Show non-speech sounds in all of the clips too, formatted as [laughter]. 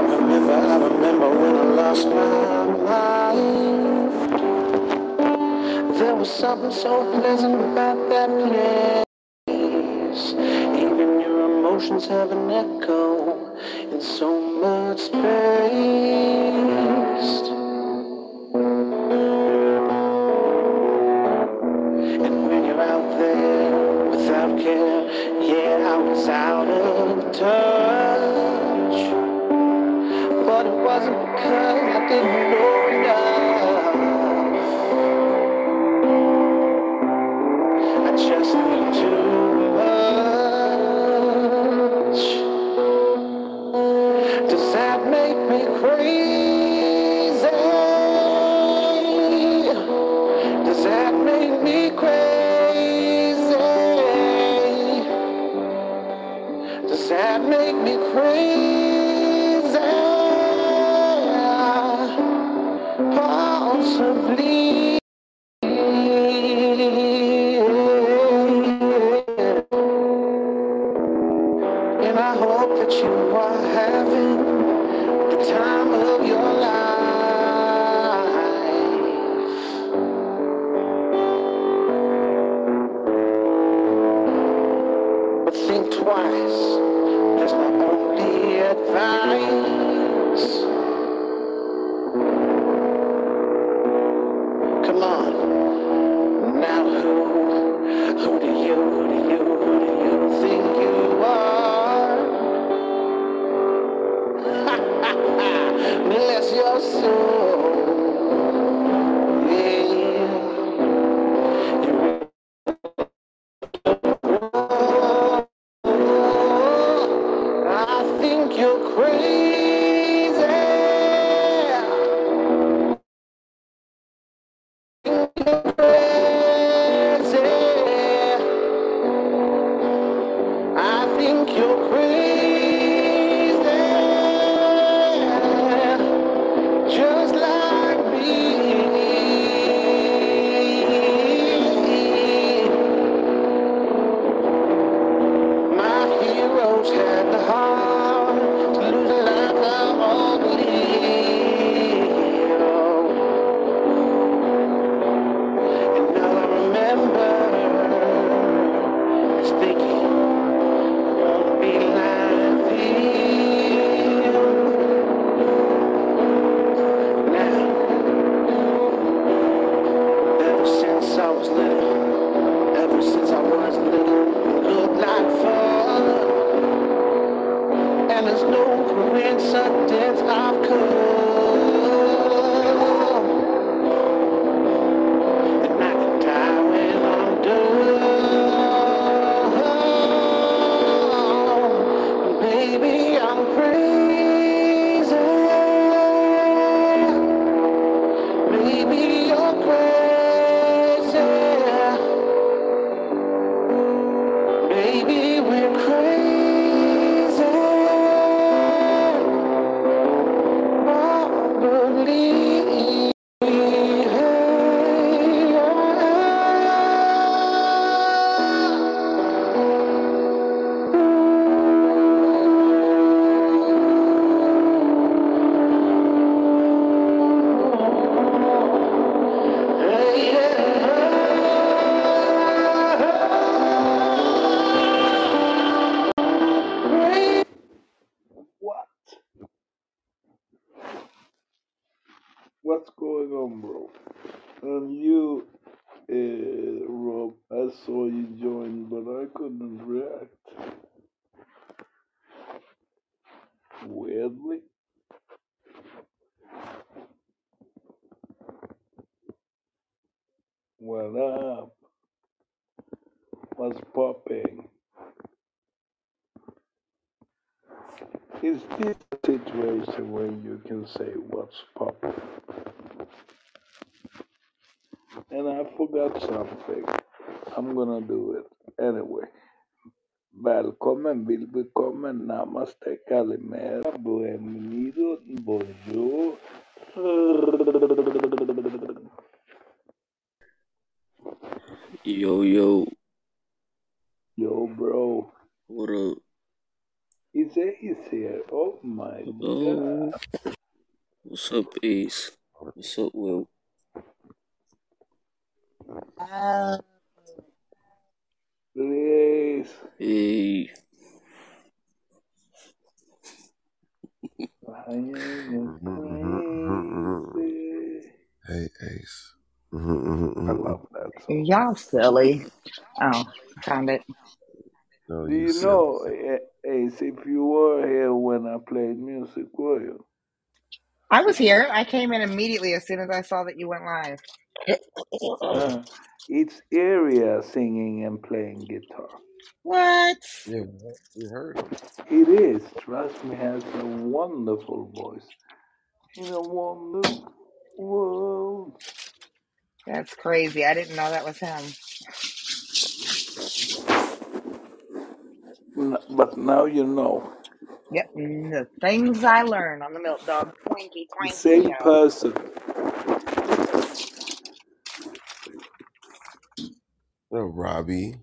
I remember, I remember when I lost my life. There was something so pleasant about that place. Even your emotions have an echo in so much space. say what's pop. And I forgot something. I'm gonna do it anyway. and will be coming. Namaste, kalimera, bienvenido, bonjour. Yo, yo. What's up, Ace? What's up, Will? Ace. Hey. I am crazy. Hey, Ace. I love that song. Y'all silly. Oh, found it. No, Do you you silly. know, A- Ace, if you were here when I played music, were you? I was here. I came in immediately as soon as I saw that you went live. Uh, [clears throat] it's Area singing and playing guitar. What? Yeah, we heard. It is. Trust me, has a wonderful voice. In a wonderful world. That's crazy. I didn't know that was him. N- But now you know. Yep. mm, The things I learned on the Milk Dog Twinkie The Twanky same show. person. Oh, Robbie.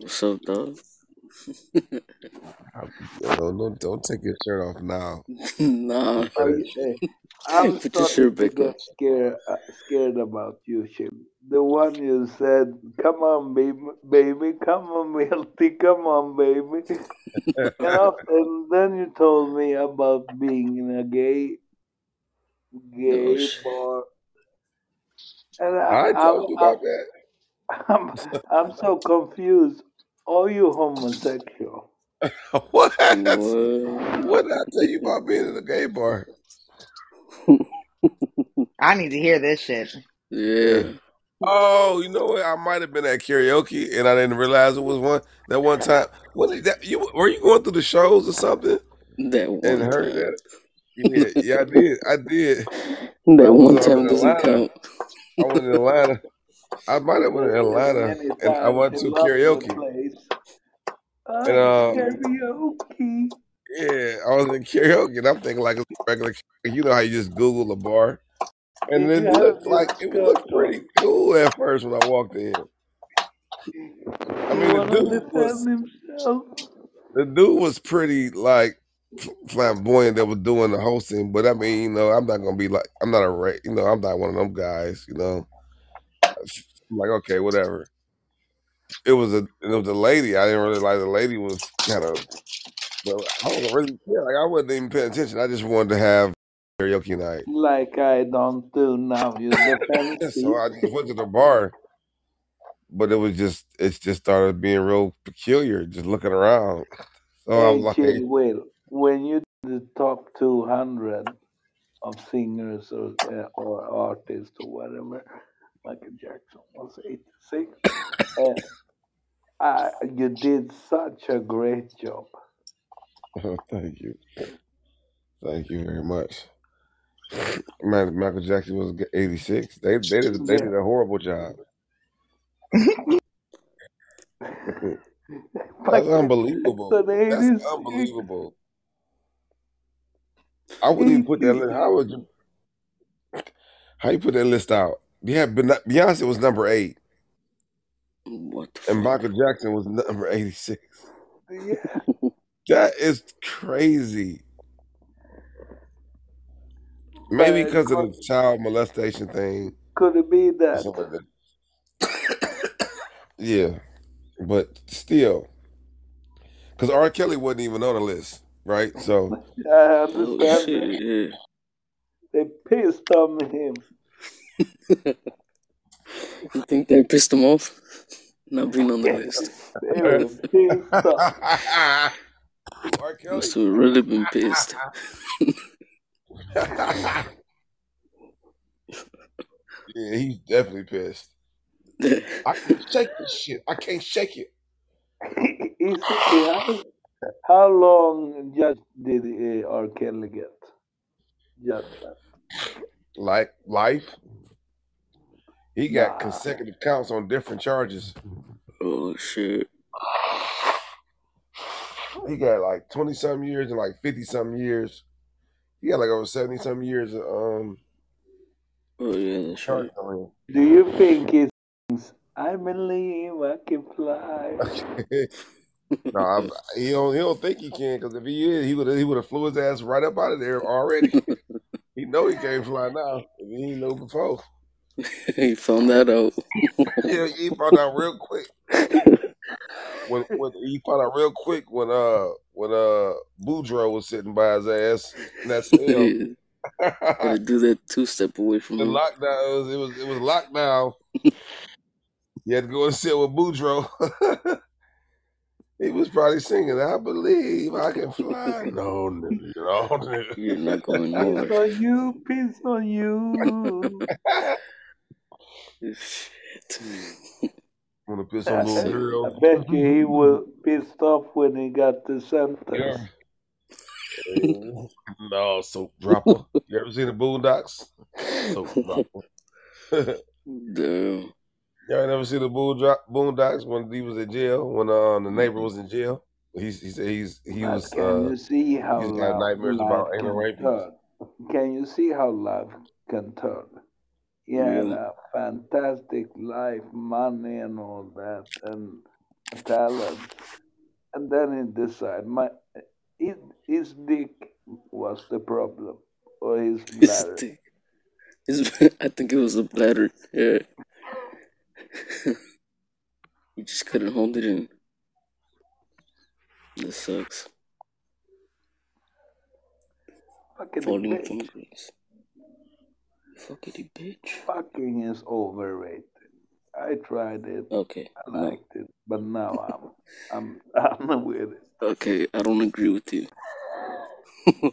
What's up, dog? Don't, don't, don't take your shirt off now. [laughs] nah. Are you, hey, I'm Put your starting shirt to get scared, uh, scared about you, Shim. The one you said, "Come on, baby, baby, come on, [laughs] Milty, come on, baby," [laughs] and, af- and then you told me about being in a gay, gay shit. bar, and I, I I'm, told you I'm, about that. I'm, I'm so confused. Are you homosexual? [laughs] what? What? What did I tell you about being in a gay bar? [laughs] I need to hear this shit. Yeah. Oh, you know what? I might have been at karaoke and I didn't realize it was one that one time. What is that? You were you going through the shows or something That and one heard time. that? Yeah, yeah, I did. I did. [laughs] That I one time in doesn't Atlanta. count. I went in Atlanta. I might have went in There's Atlanta and I went to karaoke. place. And um, karaoke. Yeah, I was in karaoke and I'm thinking like a regular. You know how you just Google a bar, and it looked like it looked pretty cool at first when I walked in. I mean, the dude was the dude was pretty like flamboyant that was doing the hosting, but I mean, you know, I'm not gonna be like I'm not a ra- you know, I'm not one of them guys, you know. I'm like, okay, whatever. It was a it was a lady. I didn't really like the lady was kind of well, I wasn't really yeah, like I wasn't even paying attention. I just wanted to have karaoke night. Like I don't do now. You [laughs] so I just went to the bar, but it was just it just started being real peculiar, just looking around. So I'm like, Will, when you the top 200 of singers or, uh, or artists or whatever, Michael Jackson was 86, uh, I, you did such a great job. [laughs] thank you, thank you very much. Man, Michael Jackson was 86. They they did they did a horrible job. [laughs] That's unbelievable. That's 86. unbelievable. I wouldn't even put that list. How would you? How you put that list out? Yeah, Beyonce was number eight, What the and fuck? Michael Jackson was number eighty-six. Yeah. That is crazy. Maybe But because of the child molestation thing. could it be that? something like that. [coughs] Yeah, but still, because R. Kelly wasn't even on the list, right? So [laughs] I Oh understand that. shit, yeah. They pissed on him. [laughs] You think they pissed him off? Not being on the [laughs] list. They were pissed off. R. Kelly. Must have really been pissed. [laughs] yeah, he's definitely pissed. I can't shake this shit. I can't shake it, how, [laughs] how long just did uh, R. Kelly get? Just that. Like life, he got Nah. consecutive counts on different charges. oh shit. He got like twenty some years and like fifty some years. He got like over seventy some years of um Oh yeah, that's charges right. Do you think he sings, I believe I can fly? [laughs] No, I'm, he don't. He don't think he can because if he is, he would he would have flew his ass right up out of there already. he know he can't fly now. If he didn't know before. [laughs] he found that out. [laughs] yeah, he found out real quick. When, when he found out real quick when uh when uh Boudreaux was sitting by his ass in that [laughs] cell. Yeah, Gotta do that two step away from the him. lockdown it was it was, it was lockdown. [laughs] you had to go and sit with Boudreaux. [laughs] he was probably singing, I believe I can fly. No, nigga, no, nigga. You're not going nowhere. on you, piss on you. Shit. Wanna piss on little I girl? bet you he was pissed off when he got the sentence. Yeah. [laughs] no, soap dropper. You ever seen the Boondocks? Soap dropper. Damn. [laughs] Y'all never see the Boondro- Boondocks when he was in jail? When uh, the neighbor was in jail? He's, he said he's he But was can uh, you see how he's got love, nightmares about anal can rape. turn? Can you see how love can turn? Yeah. a fantastic life, money and all that, and talent. And then he decided my his, his dick was the problem, or his [laughs] His bladder. dick. His, [laughs] I think it was the bladder. Yeah. [laughs] he just couldn't hold it in. This sucks. Fucking from grace. Fuckity bitch. Fucking is overrated. I tried it. Okay. I No. liked it, but now [laughs] I'm I'm I'm [laughs] with it. Okay, I don't agree with you. [laughs]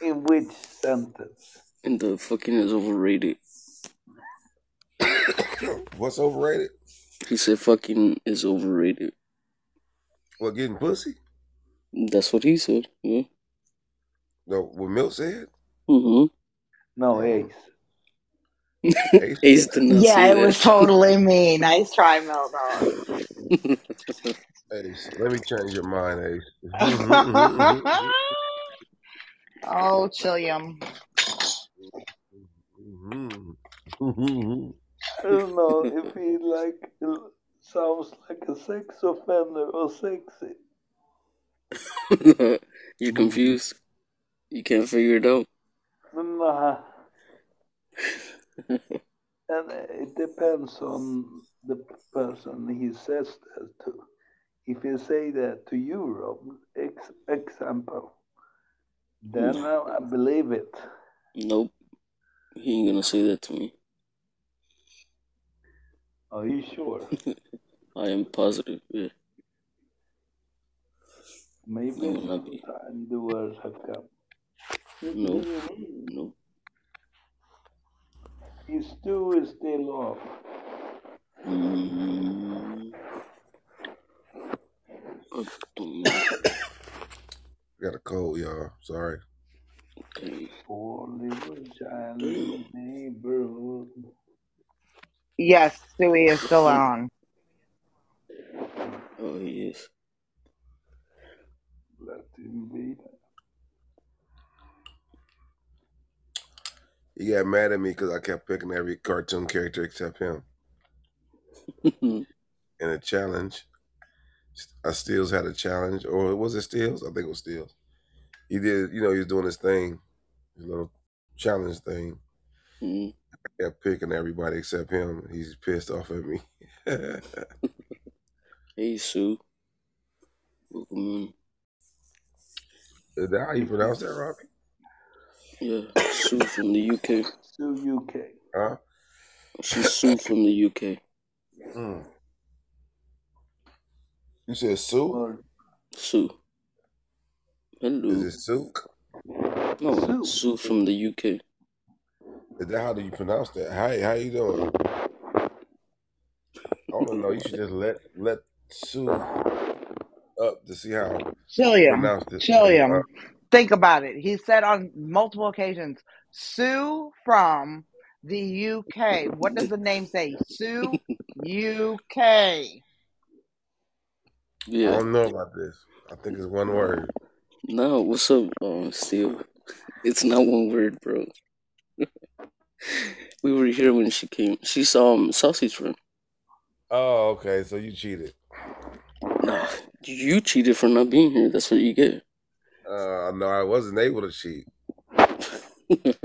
In which sentence? In the fucking is overrated. [coughs] What's overrated? He said fucking is overrated. What getting pussy? That's what he said. Yeah. No, what Milt said? Mm-hmm. No, Ace. Ace? Ace did Yeah, say it that. was [laughs] totally me. Nice try, Meldon. Ace. Let me change your mind, Ace. oh, Chilliam. I [laughs] don't know if he like sounds like a sex offender or sexy. You're confused. You can't figure it out. Nah. And it depends on the person he says that to. If he say that to you, Rob, ex- example, then hmm. I, I believe it. Nope. He ain't gonna say that to me. Are you sure? [laughs] I am positive. Yeah. Maybe No, sometime the words have come. No. No. His stew is still off. Mm, I. Got a cold, y'all. Sorry. Okay. Poorly vagina neighborhood. Yes, Stewie is still [coughs] on. Oh, he is. Let him be. He got mad at me because I kept picking every cartoon character except him. [laughs] In a challenge, I Steels had a challenge, or was it Steels? I think it was Steels. He did, you know, he was doing his thing, his little challenge thing. Mm, I kept picking everybody except him. He's pissed off at me. [laughs] hey, Sue. Welcome in. Is that how you pronounce that, Robbie? Yeah, Sue from the UK. Sue UK. Huh? She's Sue from the UK. Mm. You said Sue? Or Sue. Is Hello. it Souk? No, Sue. Sue from the UK. Is that how do you pronounce that? How how you doing? I don't know. You should just let let Sue up to see how Chilliam. pronounce this. Chilliam. Uh, Think about it. He said on multiple occasions, Sue from the UK. What does the name say? Sue UK. Yeah. I don't know about this. I think it's one word. No, what's up, uh, Steve? It's not one word, bro. [laughs] we were here when she came. She saw um, Sausage Run. Oh, okay. So you cheated. Nah, You cheated for not being here. That's what you get. Uh, no, I wasn't able to cheat. [laughs]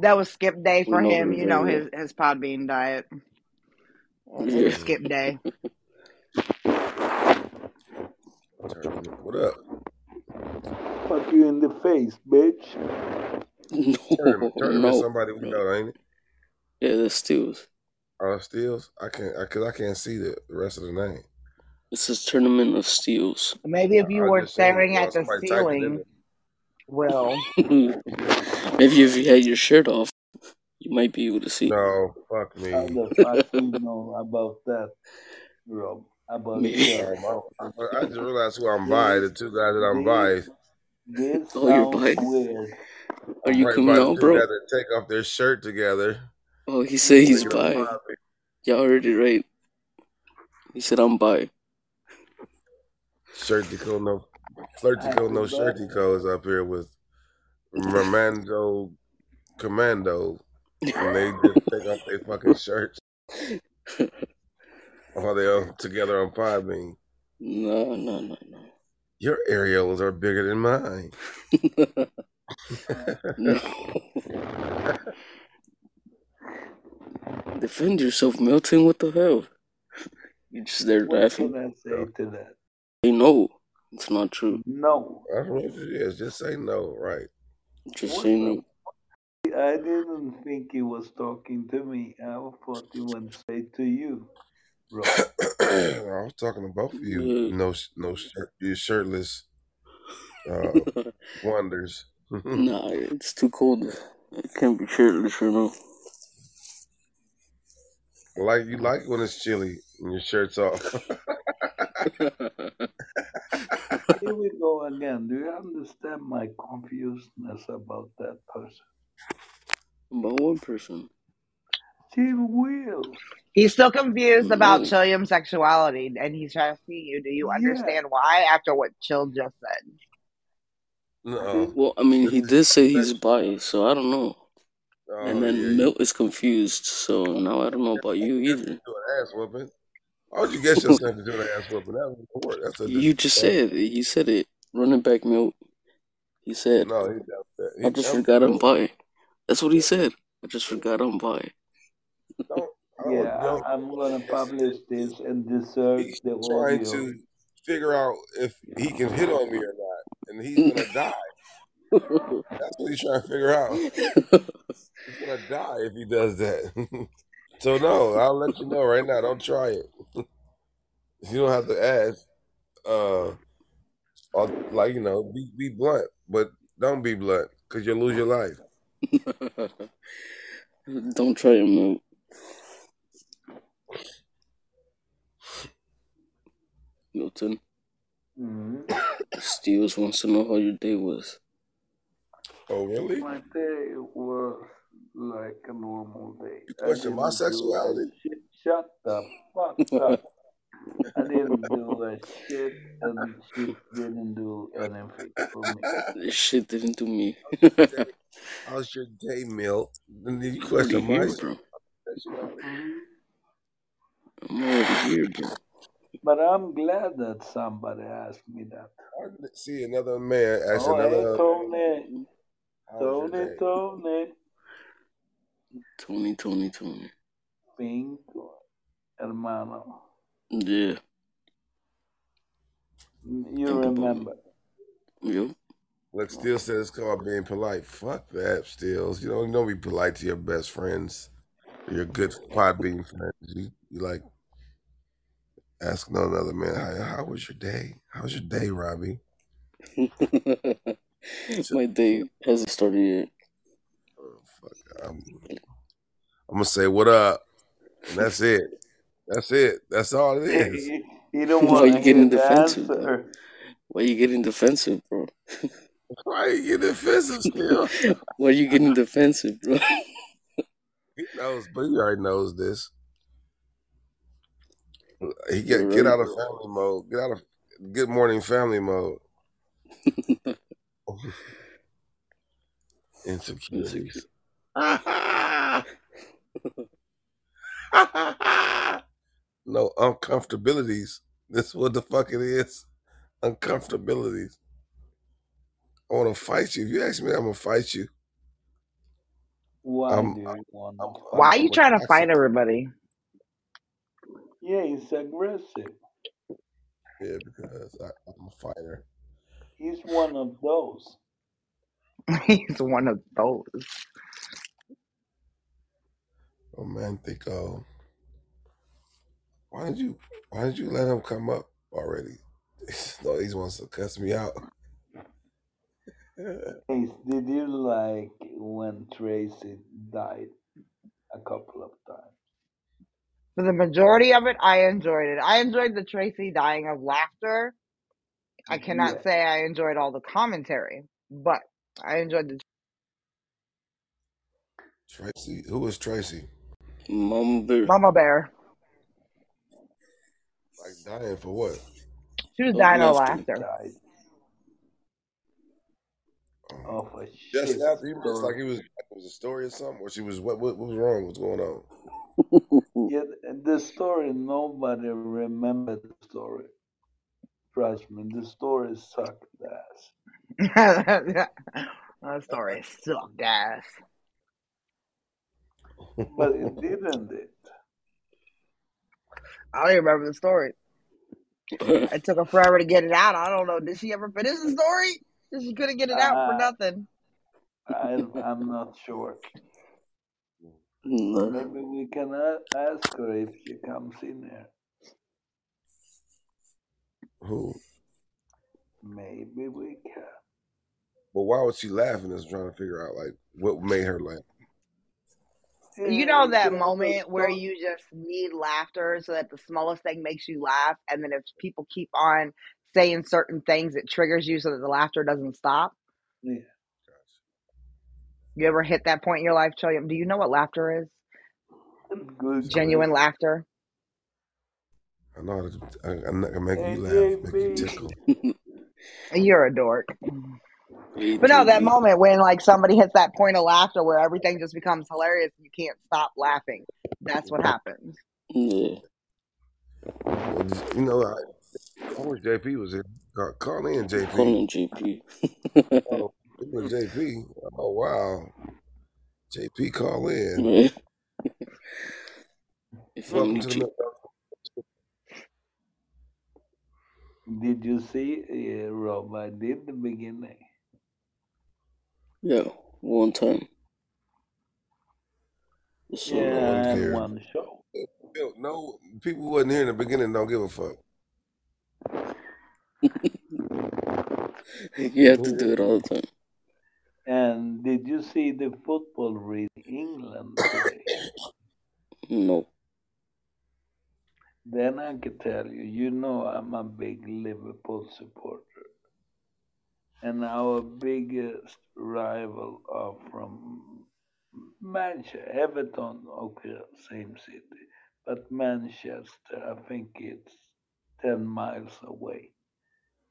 That was skip day for know him. You know very his his Podbean diet. Yeah. skip day. [laughs] What up? Fuck you in the face, bitch. Tournament. [laughs] No, Tournament. no, Somebody we know, ain't it? Yeah, that's Steels. Oh, Steels. I can't. I, Cause I can't see the, the rest of the name. It says Tournament of Steels. Maybe if you I were just staring at the somebody typed it in ceiling, well. [laughs] Maybe if you had your shirt off, you might be able to see. No, fuck me. the fuck you know about that, Rob? About Maybe. that? I, uh, [laughs] I just realized who I'm by. The two guys that I'm by. This, this Oh, you're sounds bi? weird. Are you right coming out, bro? guys take off their shirt together. Oh, he said he's bi. by. Y'all heard it right. He said I'm bi. Shirtico no, flirtico no shirtico is up here with Romando Commando, and they just [laughs] take off their fucking shirts while they all together on Podbean. No, no, no, no. Your areolas are bigger than mine. no. [laughs] no. [laughs] Defend yourself, Milton. What the hell? You just there What laughing. can I say to that? They know it's not true. No, That's what it is. Just say no, right? Just What say no. I didn't think he was talking to me. I thought he went straight to you, Rob. [coughs] I was talking to both of you. Yeah. No, no shirt, you shirtless uh, [laughs] wonders. [laughs] nah, it's too cold. I can't be shirtless, you know. like you like when it's chilly and your shirt's off. [laughs] Here we go again. Do you understand my confusedness about that person? About one person. Chill Will. He's still confused mm-hmm. about No. Chilliam's sexuality, and he's trying to see you. Do you Yeah. understand why? After what Chill just said, no. Well, I mean, he did say he's sexual. bi, so I don't know. Oh, And then yeah, Milt is confused, so now I don't know about you you either. ass whooping. Why would you get yourself to do an ass whooping? That was the. That's a You just disrespect. said it. He said it. Running back milk. He said, No, he jumped that. He I just forgot I'm that. That's what he said. I just forgot I'm bi. Don't, I don't, Yeah. I- I'm gonna publish this and insert He's the trying audio. to figure out if he can hit on me or not, and he's gonna [laughs] die. That's what he's trying to figure out. [laughs] He's gonna die if he does that. [laughs] so no, I'll let you know right now. Don't try it. [laughs] you don't have to ask. Uh, or, like you know, be be blunt, but don't be blunt because you'll lose your life. [laughs] don't try it, Milt. Milton, [coughs] Mhm. Steels wants to know how your day was. Oh really? My day was like a normal day. You question my didn't do a sexuality? shit. Shut the fuck up. I didn't do a shit, and she didn't do anything for me. This shit didn't do me. [laughs] How's your day, Milt? And then you question my here, bro. I'm already here, bro. But I'm glad that somebody asked me that. I didn't see another man ask Oh, hey, another. Tony. Tony. Tony. Tony, Tony, Tony. Pinko, hermano. Yeah. You Think remember. Yep. Look, Steele said it's called being polite. Fuck that, Steels. You don't, you don't be polite to your best friends, or your good Podbean friends. You, you like asking another man, how, how was your day? How was your day, Robbie? [laughs] My day hasn't started yet. Fuck, I'm, I'm gonna say what up, and that's it. That's it. That's all it is. He, he don't [laughs] Why want you to hear getting the defensive, bro? answer. Why you getting defensive, bro? Why you getting defensive, Steele? [laughs] Why you getting defensive, bro? He knows, but he already knows this. He You're get get out of bro. family mode. Get out of good morning family mode. [laughs] Insecurities. [laughs] no uncomfortabilities. This what the fuck it is. uncomfortabilities. I want to fight you. If you ask me, I'm gonna fight you. Why I'm, do you want I'm, I'm, Why are you I'm trying to fight everybody? Yeah, he's aggressive. Yeah, because I, I'm a fighter. He's one of those. [laughs] He's one of those. Romantic. Uh, why did you? Why did you let him come up already? [laughs] no, he wants to cuss me out. [laughs] Ace, did you like when Tracy died a couple of times? For the majority of it, I enjoyed it. I enjoyed the Tracy dying of laughter. I cannot Yeah. say I enjoyed all the commentary, but I enjoyed the. Tracy, who is Tracy? Mama Bear. Mama Bear. Like dying for what? She was dying of laughter. laughter. Died Um, of a just shit after he was like story. it was it was a story or something, or she was what what, what was wrong? What's going on? Yeah, the story, nobody remembered the story. Trust me, the story sucked ass. [laughs] that story sucked ass. But it didn't it? I don't even remember the story. It took her forever to get it out. I don't know. Did she ever finish the story? She couldn't get it out for Uh, nothing. I, I'm not sure. no. Maybe we can ask her if she comes in here. Who? Maybe we can. But why was she laughing? Is trying to figure out like what made her laugh. You know that there's moment where you just need laughter so that the smallest thing makes you laugh, and then if people keep on saying certain things, it triggers you so that the laughter doesn't stop. Yeah. You ever hit that point in your life, Trillium? Do you know what laughter is? Good Genuine question. laughter. I know how to, I, I'm not gonna make Hey, you laugh, make you tickle. You're a dork. Hey, But no, that moment when like somebody hits that point of laughter where everything just becomes hilarious, and you can't stop laughing. That's what happens. Yeah. Well, just- you know, I, I wish JP was here. Call, call in, JP. Calling JP. Oh, speaking JP. Oh wow, JP, call in. [laughs] Yeah. if Welcome only to the J- Did you see, uh, Rob? I did the beginning. Yeah, one time. The Yeah. No one I had cared. one show. No, people who wasn't here in the beginning don't give a fuck. [laughs] you have to do it all the time. And did you see the football read England today? No. Then I can tell you, you know I'm a big Liverpool supporter. And our biggest rival are from Manchester, Everton, okay, same city. But Manchester, I think it's 10 miles away.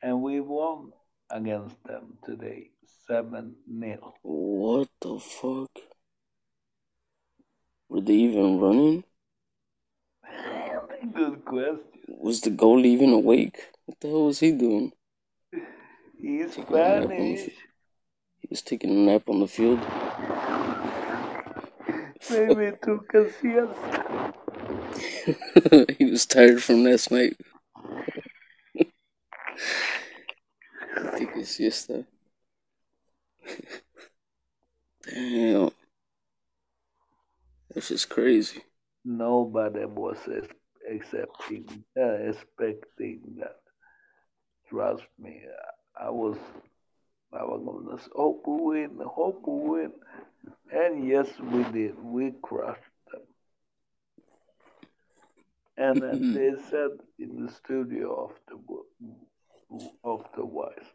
And we won against them today, 7 0. What the fuck? Were they even running? [laughs] Good question. Was the goalie even awake? What the hell was he doing? He's Taking a nap on the Spanish. He was taking a nap on the field. Maybe took a siesta. he was tired from last night. [laughs] Take a siesta. [laughs] Damn. That's just crazy. Nobody was ex- accepting, uh, expecting that. Trust me, I was, I was gonna say, hope we win, hope we win, and yes, we did. We crushed them. And then they said in the studio after, afterwards,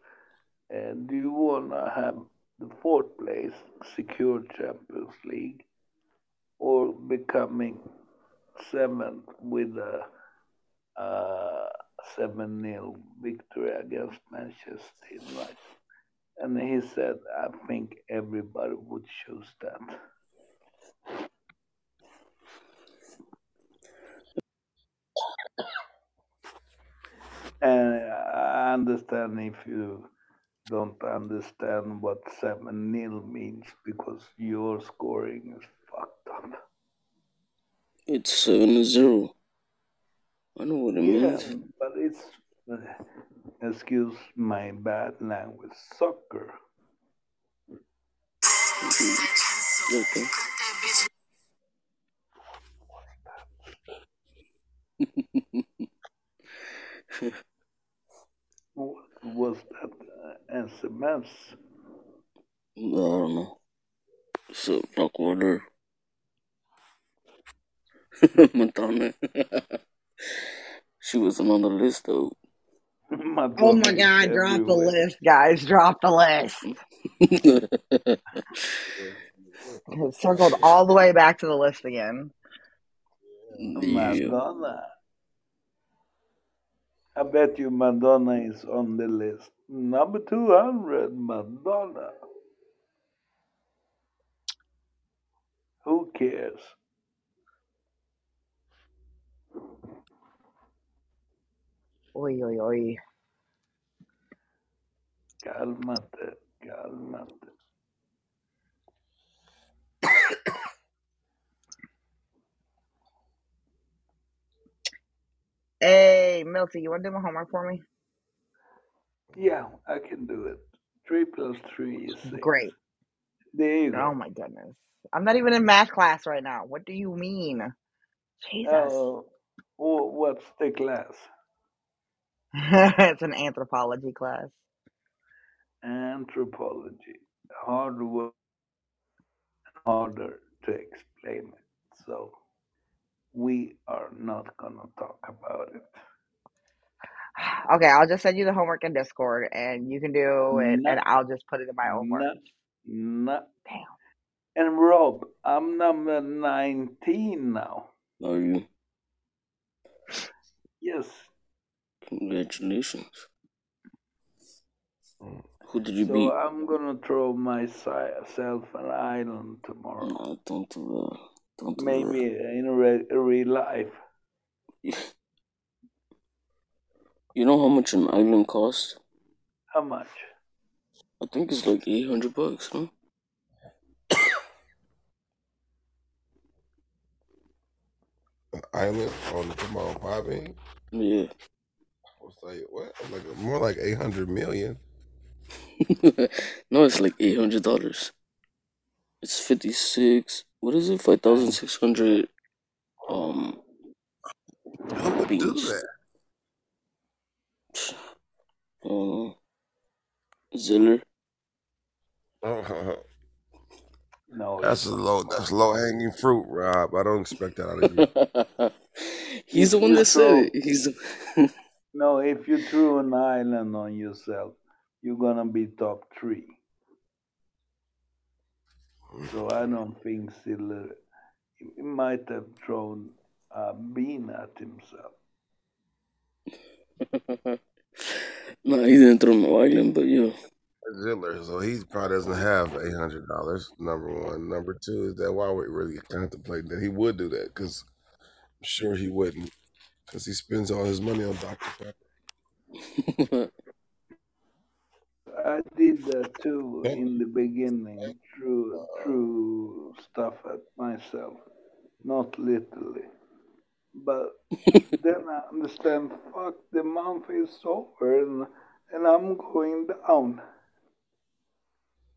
and do you wanna have the fourth place, secure Champions League, or becoming seventh with a uh, 7 0 victory against Manchester United. And he said, I think everybody would choose that. And I understand if you don't understand what 7 nil means because your scoring is fucked up. It's seven to zero. I know what it Yeah, means. but it's, uh, excuse my bad language, soccer. Mhm. Okay. What was that uh, SMS? I don't know. So rock order. Madonna. She wasn't on the list though. [laughs] Oh my is God, drop the list, guys. Drop the list. [laughs] It circled all the way back to the list again. Oh yeah. Madonna. I bet you Madonna is on the list. Number 200, Madonna. Who cares? Oi, oi, oi. Cálmate, cálmate. Hey, Milty, you want to do my homework for me? Yeah, I can do it. 3 plus 3 is 6. Great. There you Oh my goodness. I'm not even in math class right now. What do you mean? Jesus. Uh, wh- what's the class? [laughs] it's an anthropology class. Anthropology. Hard work, harder to explain it. So we are not gonna talk about it. [sighs] Okay, I'll just send you the homework in Discord and you can do it No, and I'll just put it in my homework. no, no. Damn. And Rob, I'm number 19 now. Are you? Yes. Congratulations. Mm. Who did you So beat? I'm gonna throw myself an island tomorrow. No, don't do that. Don't do Maybe in re- real life. You know how much an island costs? How much? I think it's like eight hundred bucks, no? An island on the Jamal Podbean. Yeah. I was like, what? Like more like eight hundred million. [laughs] no, it's like eight hundred dollars. It's fifty six. What is it? Five thousand six hundred. Um, Who would do that? [sighs] Uh, Ziller. No, that's a low. That's low hanging fruit, Rob. I don't expect that out of you. [laughs] He's the one that said it. He's the... [laughs] no, if you threw an island on yourself, you're gonna be top three. So I don't think Siller he might have thrown a bean at himself. [laughs] no, he didn't throw no island, but yeah. Ziller, so he probably doesn't have eight hundred dollars. Number one, number two is that why we really contemplating that he would do that because I'm sure he wouldn't because he spends all his money on Dr Pepper. [laughs] I did that too in the beginning, threw threw uh, stuff at myself, not literally. But [laughs] then I understand, fuck, the month is over and, and I'm going down.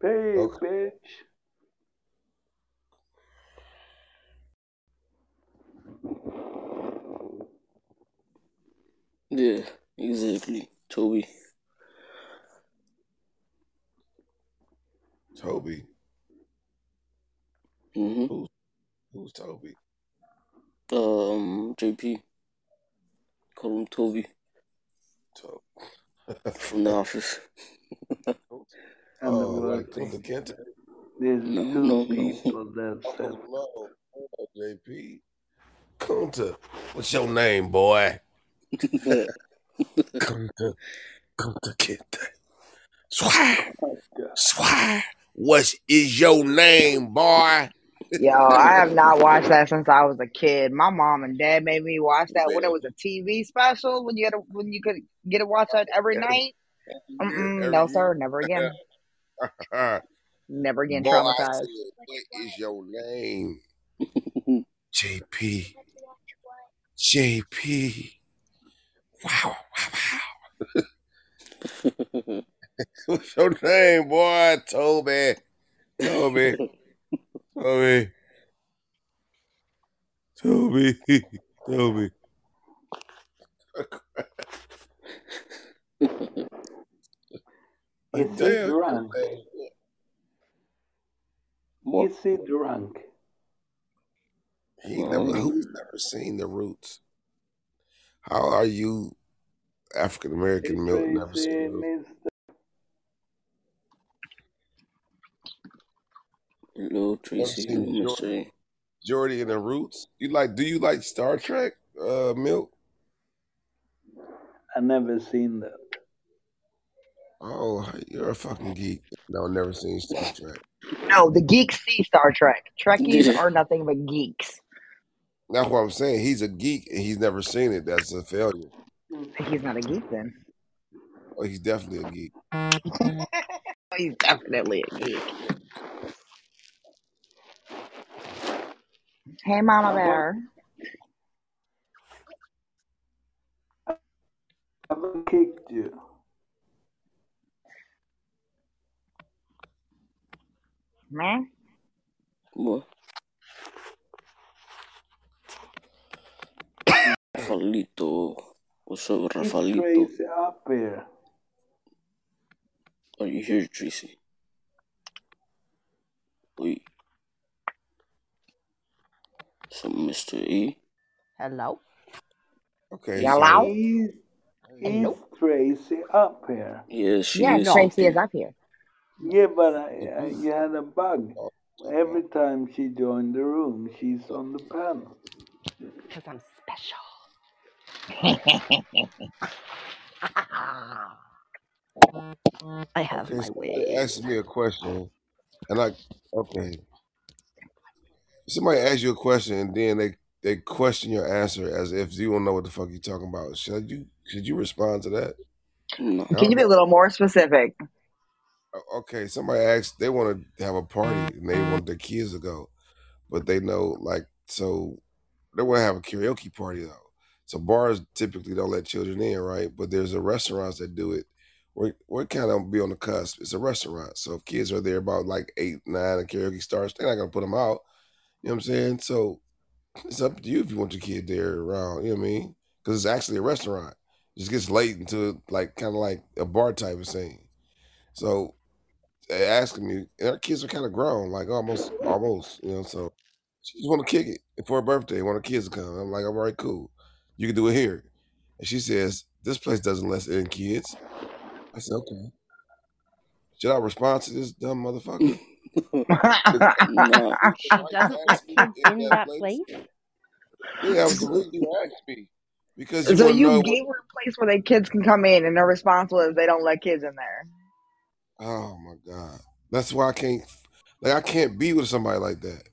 Pay, Okay. bitch. Yeah, exactly. Toby. Toby, Mm-hmm. who's who's Toby? Um, JP. Call him Toby To- from the office. And the oh, like worst Kunta thing, there's No, no, no. people that Oh said, no, oh, JP. Kunta, what's your name, boy? Kunta, Kunta Kinte. Swag, oh God, swag. Swag. What is your name, boy? Yo, I have not watched that since I was a kid. My mom and dad made me watch that when it was a TV special. When you had a, when you could get to watch that every every, night. every every no, sir, never again. Never again. Boy, Traumatized. said, what is your name? JP. JP. Wow, wow, wow. [laughs] What's your name, boy? Toby. Toby. Toby. Toby. [laughs] Toby. Like, Is he drunk? what? Is he drunk? he never, Um, who's never seen the roots? How are you, African American Milton never Tracy, seen the roots? Hello, Never Tracy. Jordy, Mystery. Jordy and the Roots. You like? Do you like Star Trek? Uh, milk. I never seen that. Oh, you're a fucking geek. No, never seen Star Trek. No, the geeks see Star Trek. Trekkies are nothing but geeks. That's what I'm saying. He's a geek and he's never seen it. That's a failure. He's not a geek then. Oh, he's definitely a geek. [laughs] He's definitely a geek. Hey, Mama What? Bear. Have I kicked you? Man, What? Rafalito. What's up, Is Rafalito? Tracy up here? Are you here, Tracy? Wait. So, Mr. E? hello. Okay, Hello. so Is, is Tracy up here? Yes, she Yeah, is up Tracy is up here. Yeah, but I, I, mm-hmm. you had a bug. oh, Every time she joined the room, she's on the panel. Because I'm special. I have okay. my Somebody way. asked me a question, and I okay. Somebody asks you a question, and then they they question your answer as if you don't know what the fuck you're talking about. Should you should you respond to that? No. Can you be a little more specific? Okay, somebody asked they want to have a party and they want their kids to go, but they know like so they want to have a karaoke party though. So bars typically don't let children in, right? But there's a restaurants that do it. We're we're kind of be on the cusp. It's a restaurant, so if kids are there about like eight, nine, and karaoke starts, they're not gonna put them out. You know what I'm saying? So it's up to you if you want your kid there around. You know what I mean? Because it's actually a restaurant. It just gets late into like kind of like a bar type of thing. So they asking me, and our kids are kind of grown, like almost, almost, you know. So she just want to kick it for her birthday. Want her kids to come. I'm like, I'm all right, cool. You can do it here. And she says, this place doesn't let in kids. I said, okay. Should I respond to this dumb motherfucker? [laughs] nah. She doesn't let kids in that place. Yeah, that was you asked me. Because you so want to you know what. gave her a place where the kids can come in, and their response was they don't let kids in there. Oh my god, that's why I can't. Like I can't be with somebody like that.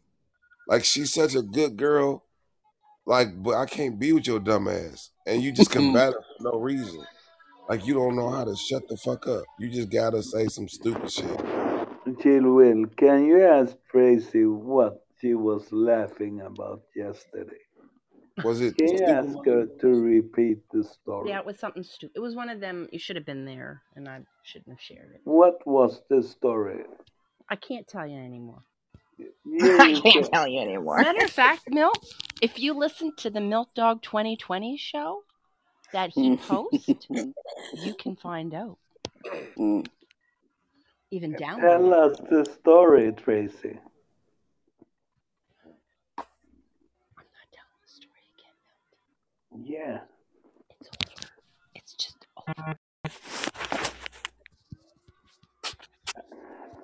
Like she's such a good girl. Like, but I can't be with your dumb ass. And you just mm-hmm. combat her for no reason. Like you don't know how to shut the fuck up. You just gotta say some stupid shit. Jill Will, can you ask Tracy what she was laughing about yesterday? Was it Can you ask her to repeat the story? Yeah, it was something stupid. It was one of them. You should have been there, and I shouldn't have shared it. What was the story? I can't tell you anymore. [laughs] Yeah, I can't tell you anymore. Matter of fact, Milk, if you listen to the Milk Dog 2020 show that he [laughs] posts, you can find out. Mm. Even download Tell us the story, Tracy. I'm not telling the story again. Yeah. It's over. It's just over.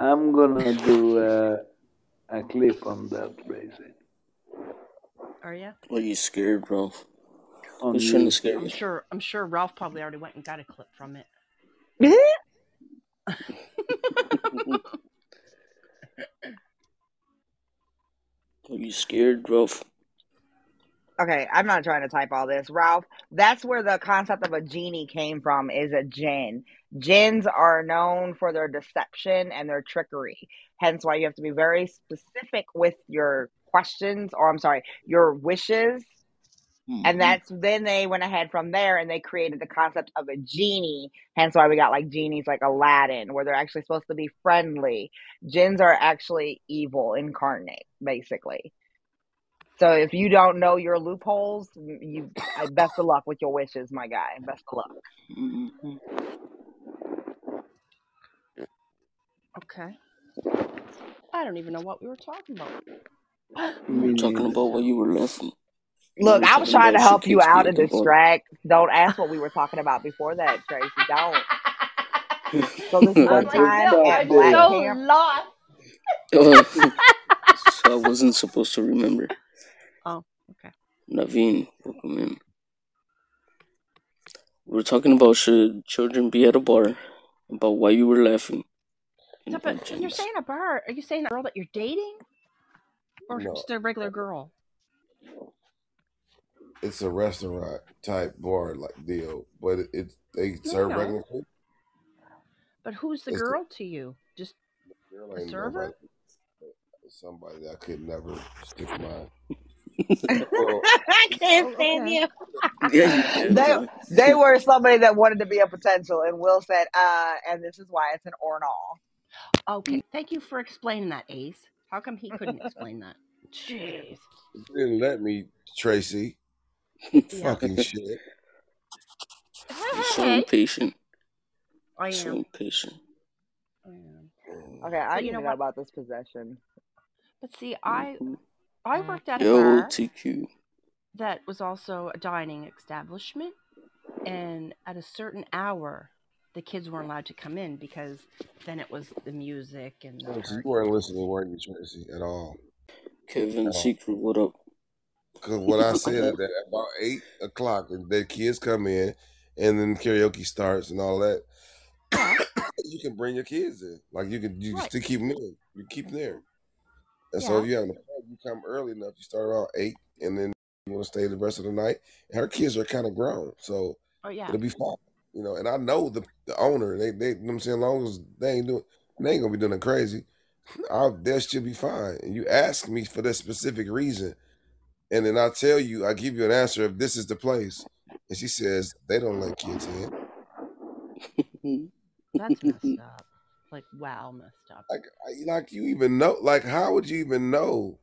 I'm gonna do uh, a clip on that, Tracy. Are you? Are you scared, Ralph? On Who's trying to YouTube. scare I'm you? sure. I'm sure Ralph probably already went and got a clip from it. [laughs] Are you scared, Ralph? Okay, I'm not trying to type all this, Ralph. That's where the concept of a genie came from. Is a jinn. Jinns are known for their deception and their trickery. Hence, why you have to be very specific with your questions, or I'm sorry, your wishes. hmm And that's then they went ahead from there and they created the concept of a genie. Hence, why we got like genies like Aladdin, where they're actually supposed to be friendly. Jinns are actually evil incarnate, basically. So if you don't know your loopholes, you I, best of luck with your wishes, my guy. Best of luck. hmm Okay. I don't even know what we were talking about. We were talking about what you were laughing. We Look, were I was trying to help you out and distract. Don't ask what we were talking about before that, Tracy. Don't. So this But one we time thought at I'm Black that so Camp, lost. [laughs] Oh, [laughs] so I wasn't supposed to remember. Oh, okay. Naveen, welcome in. We were talking about should children be at a bar, about why you were laughing, and So, about but when you're saying a bar, are you saying a girl that you're dating, or No, just a regular girl? it's a restaurant type bar like deal, but it, it they No, serve know. regular food. But who's the It's the girl to you? Just girl the ain't server? nobody. Somebody that I could never stick my. Well, I can't Oh, stand okay. you. [laughs] Yeah, you They they were somebody that wanted to be a potential, and Will said, uh, and this is why it's an or an all. Okay, thank you for explaining that, Ace. How come he couldn't explain that? Jeez. you didn't let me, Tracy. [laughs] Yeah. Fucking shit. Hey, You're so hey, hey. impatient. I So am. impatient. I am. Okay, I But need you to know know what? about this possession. But see, I hmm I mm. worked at a Yo, bar TQ. that was also a dining establishment, and at a certain hour, the kids weren't allowed to come in because then it was the music and the Tracy, you weren't listening, weren't you, Tracy, at all? Kevin At. Secret, what up? Because what I I [laughs] said is that about eight o'clock, the kids come in, and then karaoke starts and all that. Uh-huh. [coughs] You can bring your kids in. Like you can, you right. still keep them in. You keep them there. And so if you having a party, you come early enough. You start around eight, and then you want to stay the rest of the night. And her kids are kind of grown, so oh yeah. it'll be fine. You know, and I know the the owner. They they, you know what I'm saying, as long as they ain't doing, they ain't gonna be doing it crazy. [laughs] I'll, they'll still be fine. And you ask me for that specific reason, and then I tell you, I give you an answer if this is the place. And she says they don't let kids in. [laughs] That's messed up. Like wow, messed up. Like, like you even know? Like, how would you even know?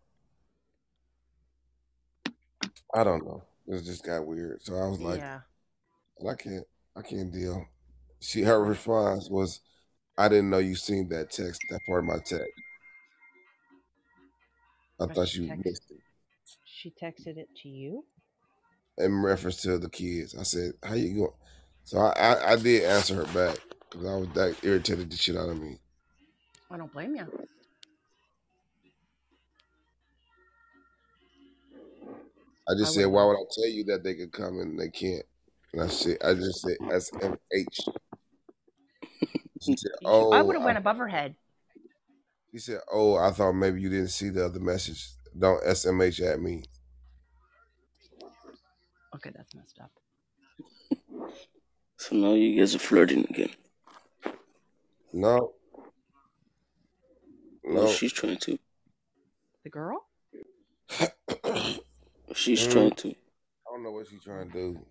I don't know. It just got weird. So I was like, Yeah. I can't, I can't deal. She, her response was, I didn't know you seen that text, that part of my text. I But thought she you missed it. she texted it to you. In reference to the kids, I said, "How you going?" So I, I, I did answer her back because I was that irritated the shit out of me. I don't blame you. I I just would said, have "Why would I tell you that they could come and they can't?" And I said, "I just said SMH." She said, [laughs] You should, I would "Oh," have went above her head. she said, "Oh, I thought maybe you didn't see the other message. Don't SMH at me." Okay, that's messed up. [laughs] So now you guys are flirting again. No, Well, no. she's trying to. The girl? [coughs] She's Mm, trying to. I don't know what she's trying to do.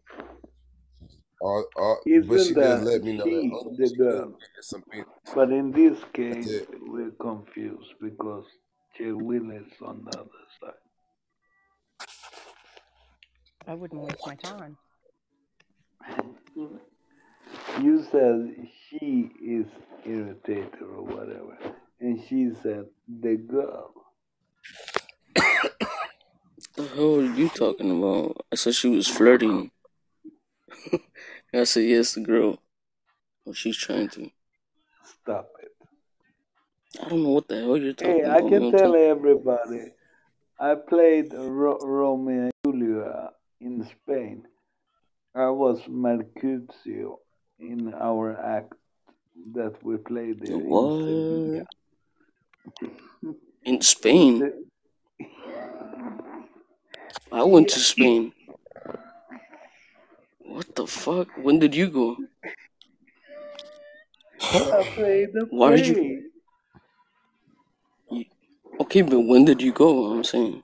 All, all, but Isn't she does that let me know that she only the she do girl? is some people. But in this That's case, it. we're confused because Jay Will is on the other side. I wouldn't waste my time. [laughs] You said she is irritated or whatever, and she said the girl. The hell are you talking about? I said she was flirting. [laughs] I said yes, the girl. Well, she's trying to. Stop it. I don't know what the hell you're talking about. Hey, I can tell everybody. I played Ro- Romeo and Julia in Spain. I was Mercutio in our act that we played there in? In Spain? I went to Spain. What the fuck? When did you go? I played the Why did you okay, but when did you go? I'm saying.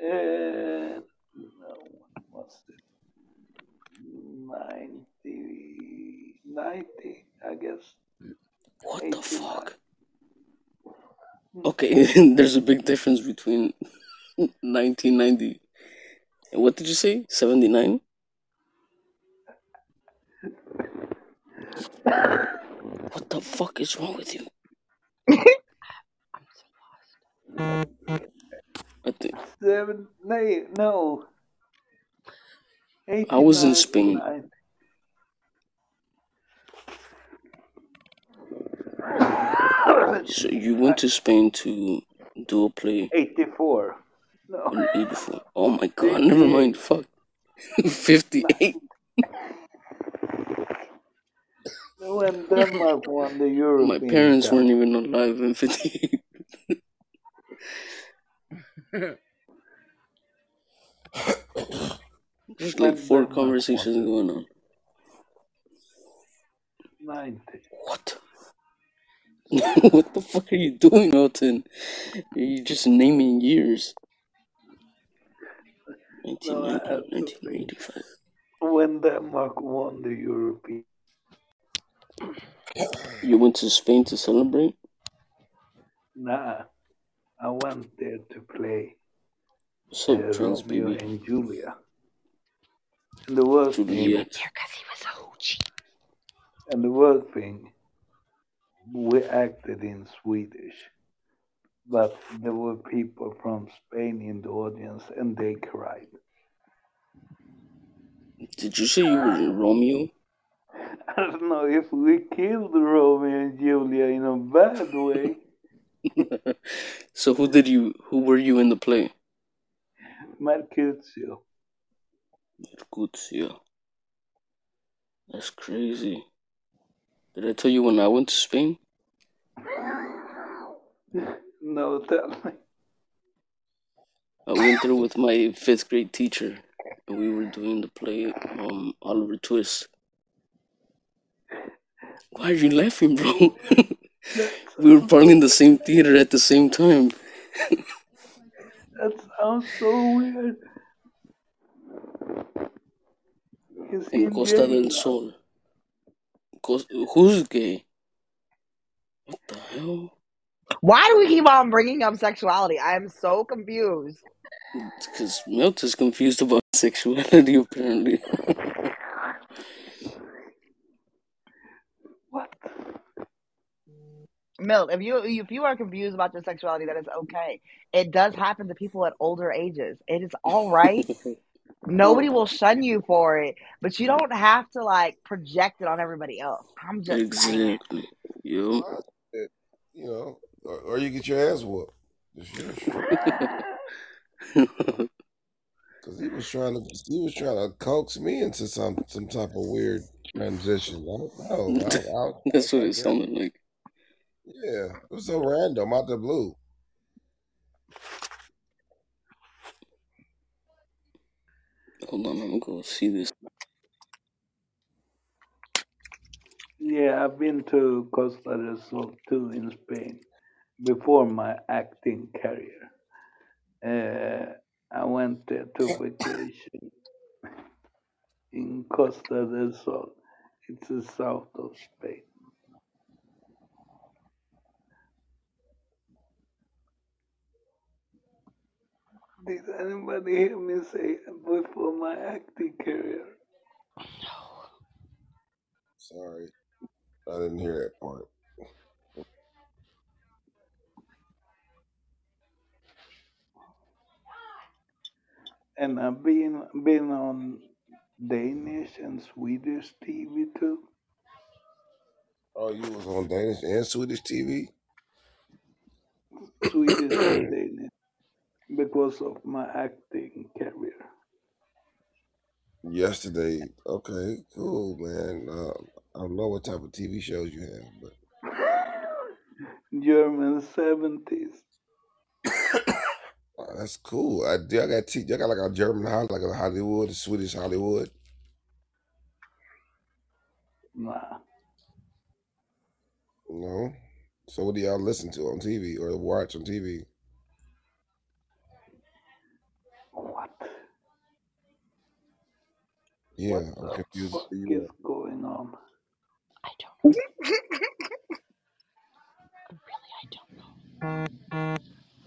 Uh, no, what's it? 90, 90, I guess. What the fuck? Hmm. Okay, [laughs] there's a big difference between [laughs] 1990 and what did you say? 79? What the fuck is wrong with you? [laughs] I'm so lost. I think Seven, no, no, I was in Spain. 90. So you went to Spain to do a play 84. No, in 84. Oh my god, never mind. Fuck. [laughs] 58. When Denmark won the My parents Cup. weren't even alive in 58. [laughs] There's like four conversations going on. 90. What? [laughs] what the fuck are you doing, Milton? You're just naming years. No, 1990, I have to think. 1985. When Denmark won the European. [clears throat] You went to Spain to celebrate? Nah, I went there to play What's uh, up, Prince Romeo baby? and Julia. And the worst thing, Juliet. because he was a hoochie. and the worst thing, we acted in Swedish, but there were people from Spain in the audience, and they cried. Did you say you were Romeo? [laughs] I don't know if we killed Romeo and Julia in a bad way. [laughs] so who did you? Who were you in the play? Mercutio. Mercutio. That's crazy. Did I tell you when I went to Spain? No, tell me. I went there with my fifth grade teacher, and we were doing the play um Oliver Twist. Why are you laughing, bro? [laughs] We were probably in the same theater at the same time that sounds so weird. Is in Costa del? Sol. Cos- who's gay? What the hell? Why do we keep on bringing up sexuality? I am so confused. Because Milt is confused about [laughs] sexuality, apparently. What? Milt, if you if you are confused about your sexuality, that is okay. It does happen to people at older ages. It is all right. [laughs] Nobody will shun you for it, but you don't have to like project it on everybody else. I'm just saying. exactly. Yo. Well, you know, or, or you get your ass whooped. It's your shit. [laughs] Cause he was trying to, he was trying to coax me into some some type of weird transition. I don't know. [laughs] I, I, That's what it sounded like. yeah, it was so random out the blue. Hold on, I'm gonna go see this. yeah, I've been to Costa del Sol too in Spain before my acting career. Uh, I went there to vacation in Costa del Sol. It's the south of Spain. Did anybody hear me say before my acting career? Sorry, I didn't hear that part. And I've been been on Danish and Swedish TV too. Oh, you was on Danish and Swedish TV? Swedish and Danish because of my acting career. Yesterday. Okay, cool, man. Uh, I don't know what type of TV shows you have, but [laughs] German seventies. I [coughs] That's cool. I, y'all got te- y'all got like a German Hollywood, like a Hollywood, a Swedish Hollywood. Nah. No. So what do y'all listen to on TV or watch on TV? What? Yeah, What I'm the confused. fuck for you. is going on? I don't [laughs] know. Really, I don't know.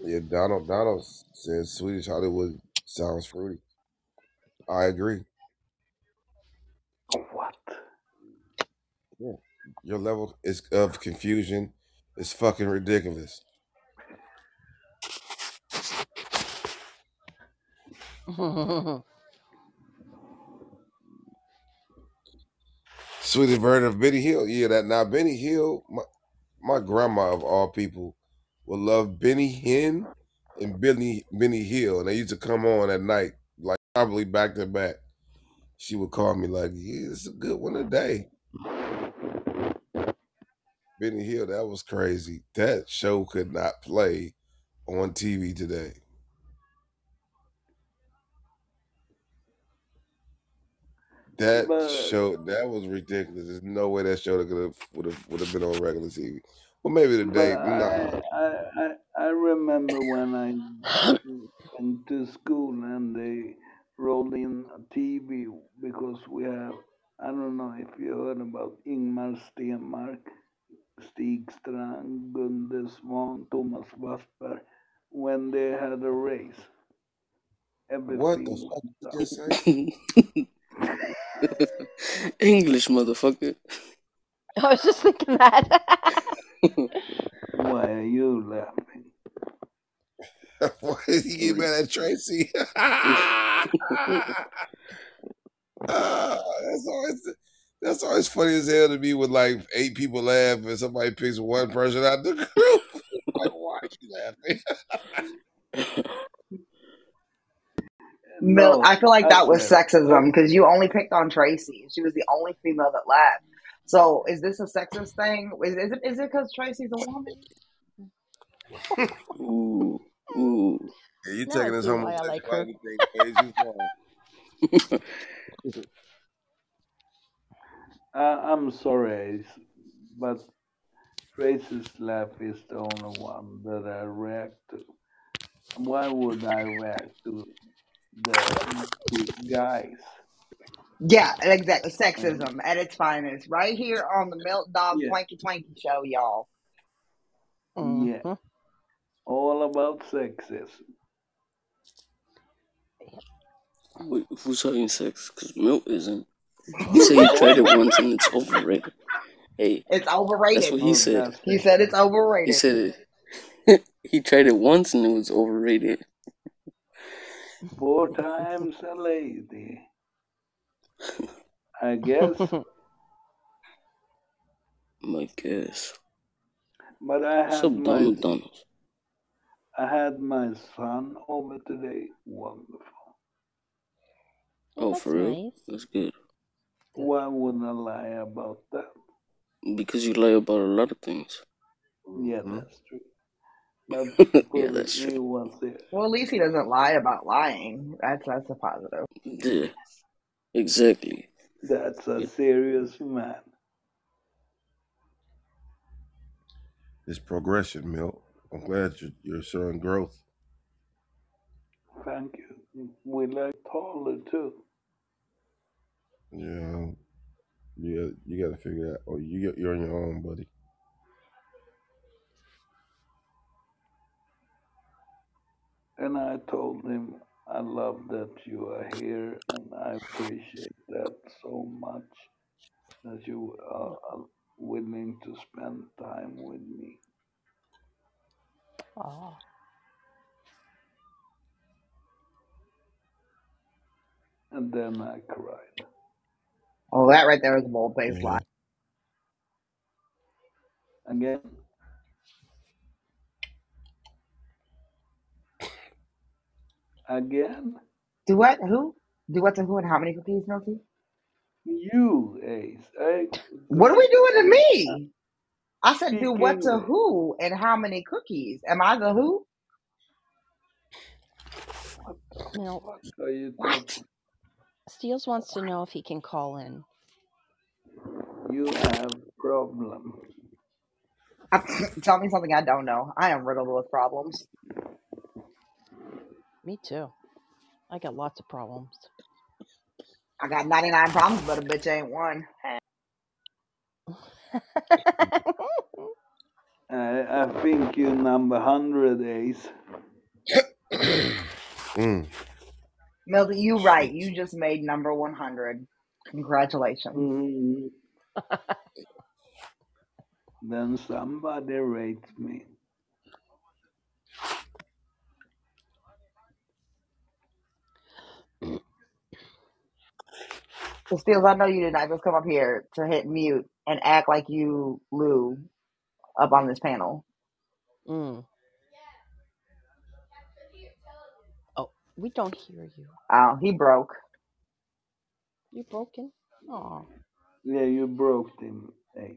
Yeah, Donald Donald says Swedish Hollywood sounds fruity. I agree. What? Your level is of confusion is fucking ridiculous. [laughs] Swedish version of Benny Hill. Yeah, that now Benny Hill, my, my grandma of all people would love Benny Hinn and Benny Benny Hill. And they used to come on at night, like probably back to back. She would call me like, Yeah, it's a good one today. Benny Hill, that was crazy. That show could not play on TV today. That But- show that was ridiculous. There's no way that show could have would have would have been on regular TV. Well, maybe today. Nah. I, I, I, remember when I went to school and they rolled in a TV because we have, I don't know if you heard about Ingmar Stenmark, Stig Strand, Gunde Svan, Thomas Wassberg, when they had a race. What the fuck did you say? [laughs] [laughs] English, motherfucker. [laughs] I was just thinking that. Why are you laughing? [laughs] Why did he get mad at Tracy? Ah, that's always that's always funny as hell to me when like eight people laugh and somebody picks one person out of the group. like, why are you laughing? Mil- No, I feel like that was said- sexism because you only picked on Tracy. She was the only female that laughed. So is this a sexist thing? Is, is it is it because Tracy's a woman? [laughs] Ooh, ooh. Yeah, you Now taking this home? I like her. homosexuality thing way too far. I, I'm sorry, but Tracy's laugh is the only one that I react to. Why would I react to the guys? Yeah, exactly. Sexism at its finest, right here on the Milk Dog Yeah. Twanky Twanky Show, y'all. Yeah. Mhm. All about sexism. Wait, who's having sex? Because Milt isn't. He said he tried it once and it's overrated. Hey, It's overrated. that's what he said. He said it's overrated. He said it. [laughs] he tried it once and it was overrated. Four times a lady. I guess, [laughs] My guess. but I What's had up, my Donald Donald? I had my son over today. Wonderful. Oh, That's for real? nice. That's good. Why wouldn't I lie about that? Because you lie about a lot of things. Yeah, Mhm. that's true. But [laughs] Yeah, for that's me true. Well, at least he doesn't lie about lying. That's that's a positive. Yeah, exactly. That's a Yeah. serious man. It's progression, Milt. I'm glad you're, you're showing growth. Thank you. We like taller too. Yeah, um, you got you got to figure out. Oh, you got, you're on your own, buddy. And I told him, I love that you are here and I appreciate that so much that you are uh, willing to spend time with me. Aw. And then I cried. Oh, that right there is a bold faced Yeah. Again, again, Do what? Who? Do what to who and how many cookies, Milky? you, Ace. I, What are we doing to me? I said do what to who and how many cookies. Am I the who? Now, What are you What? talking? Steels wants to know if he can call in. You have problem. Uh, [clears throat] tell me something I don't know. I am riddled with problems. Me too. I got lots of problems. I got 99 problems, but a bitch ain't one. [laughs] I, I think you number hundred Ace. [coughs] Mm. Milton, you right. You just made number 100. Congratulations. Mhm. then somebody rates me. So, Steels, I know you did not just come up here to hit mute and act like you Lou up on this panel. Mm. Oh, we don't hear you. Oh, he broke. You broken? Oh. Yeah, you broke him, Ace.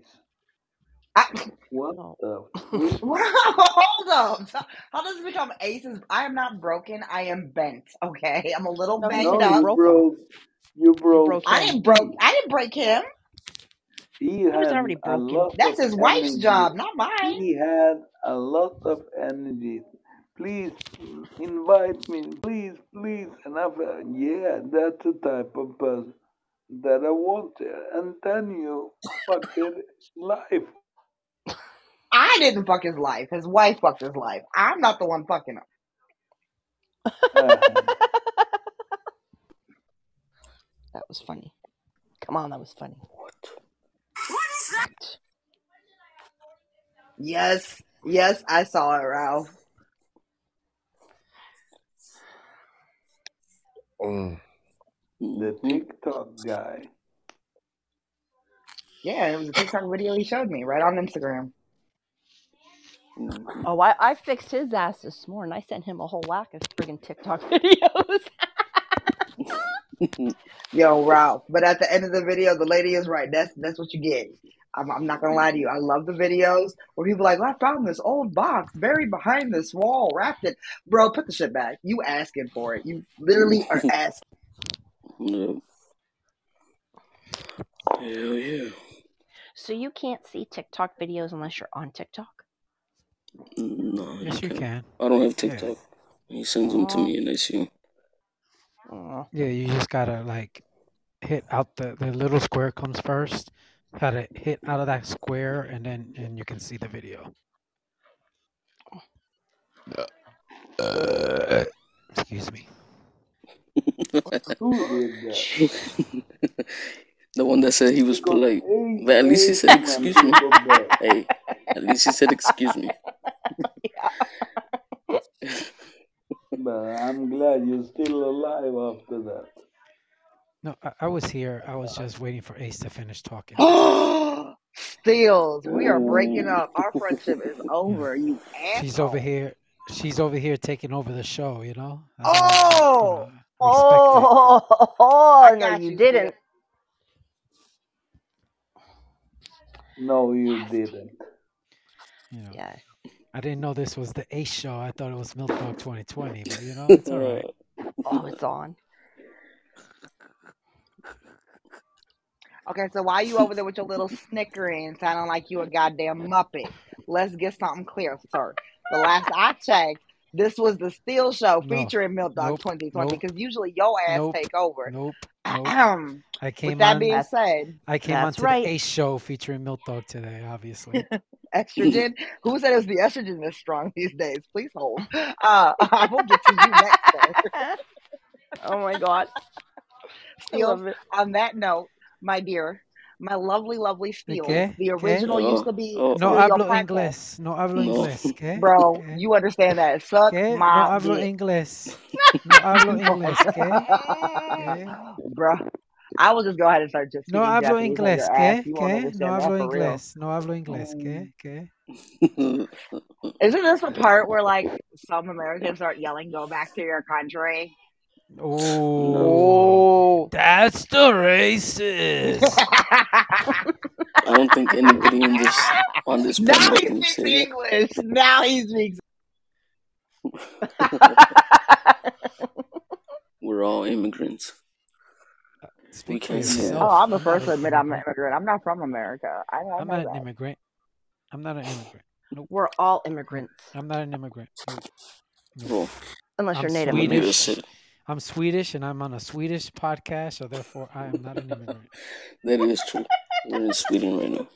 I, What the? [laughs] Which, [laughs] hold up. How does it become aces? I am not broken. I am bent. Okay, I'm a little No, he banged no, said up. you broke. You broke. broke I didn't broke. I didn't break him. He He was already broken. That's of his wife's energy. job, not mine. He had a lot of energy. Please invite me, please, please. And I thought, yeah, that's the type of person that I want. And then you fucked his life. I didn't fuck his life. His wife fucked his life. I'm not the one fucking him. Uh, That was funny. Come on, that was funny. What? What is that? Yes, yes, I saw it, Ralph. Mm. the TikTok guy. Yeah, it was a TikTok video he showed me right on Instagram. Oh, I, I fixed his ass this morning. I sent him a whole whack of friggin' TikTok [laughs] videos. [laughs] Yo, Ralph. But at the end of the video, the lady is right. That's that's what you get. I'm, I'm not gonna lie to you. I love the videos where people are like, I found this old box buried behind this wall, wrapped it. Bro, put the shit back. You asking for it. You literally are [laughs] asking. Yep. Hell yeah. so you can't see TikTok videos unless you're on TikTok? No, you Yes, you can't. can. I don't have Yeah. TikTok. He sends them to me and I see 'em. Aw. Yeah, you just gotta like hit out the the little square comes first. Gotta hit out of that square, and then and you can see the video. Uh, Excuse me. Who did that? [laughs] the one that said he was polite. But at least he said excuse me. Hey, at least he said excuse me. [laughs] [laughs] But I'm glad you're still alive after that. No, I, I was here. I was just waiting for Ace to finish talking. [gasps] Steels, we are breaking up. Our friendship is [laughs] Yeah. over. You She's over here. She's over here taking over the show. You know. I gotta, oh! you Oh, know, respect. Oh, oh no, you you, didn't. No, you didn't. You know. Yeah. I didn't know this was the Ace show. I thought it was Milk Dog 2020, but you know, [laughs] it's all right. Oh, it's on. Okay, so why are you over there with your little snickering, sounding like you a goddamn muppet? Let's get something clear, sir. The last I checked, this was the Steel Show No. featuring Milk Dog Nope. 2020 Nope. because usually your ass Nope. take over. Nope. Nope. Ahem. I With came that on. being said, I came that's onto right. the Ace show featuring Milk Dog today. Obviously. [laughs] estrogen. Who said it was the estrogen that's strong these days? Please hold. Uh, [laughs] I will get to you next, [laughs] oh my god. I Steels, love it. on that note, my dear, my lovely, lovely Steels, ¿Qué? the ¿Qué? original used to Oh, be oh, No Julio hablo Podcast. inglés. No hablo no. inglés. ¿Qué? [laughs] Bro, ¿Qué? you understand that. Suck ¿Qué? No my hablo dick. inglés. [laughs] No hablo inglés. ¿Qué? ¿Qué? Bruh. I will just go ahead and start just No speaking hablo Japanese on inglés. your ass. ¿Qué? You won't ¿Qué? No understand that hablo for real. inglés. No hablo inglés. Mm. ¿Qué? ¿Qué? Isn't this the part where like some Americans start yelling, "Go back to your country"? Oh, Oh. that's the racist. [laughs] I don't think anybody in this on this now he speaks say that. English. Now he speaks. [laughs] We're all immigrants. We Speak for can't say Oh. I'm the I'm first to an admit I'm an immigrant. immigrant. I'm not from America. I, I I'm know not an immigrant. I'm not an immigrant. Nope. We're all immigrants, I'm not an immigrant. Nope. Nope. Well, unless I'm you're Native we need a American. Swedish. city. I'm Swedish and I'm on a Swedish podcast, so therefore I am not an immigrant. [laughs] That is true. We're in Sweden right now.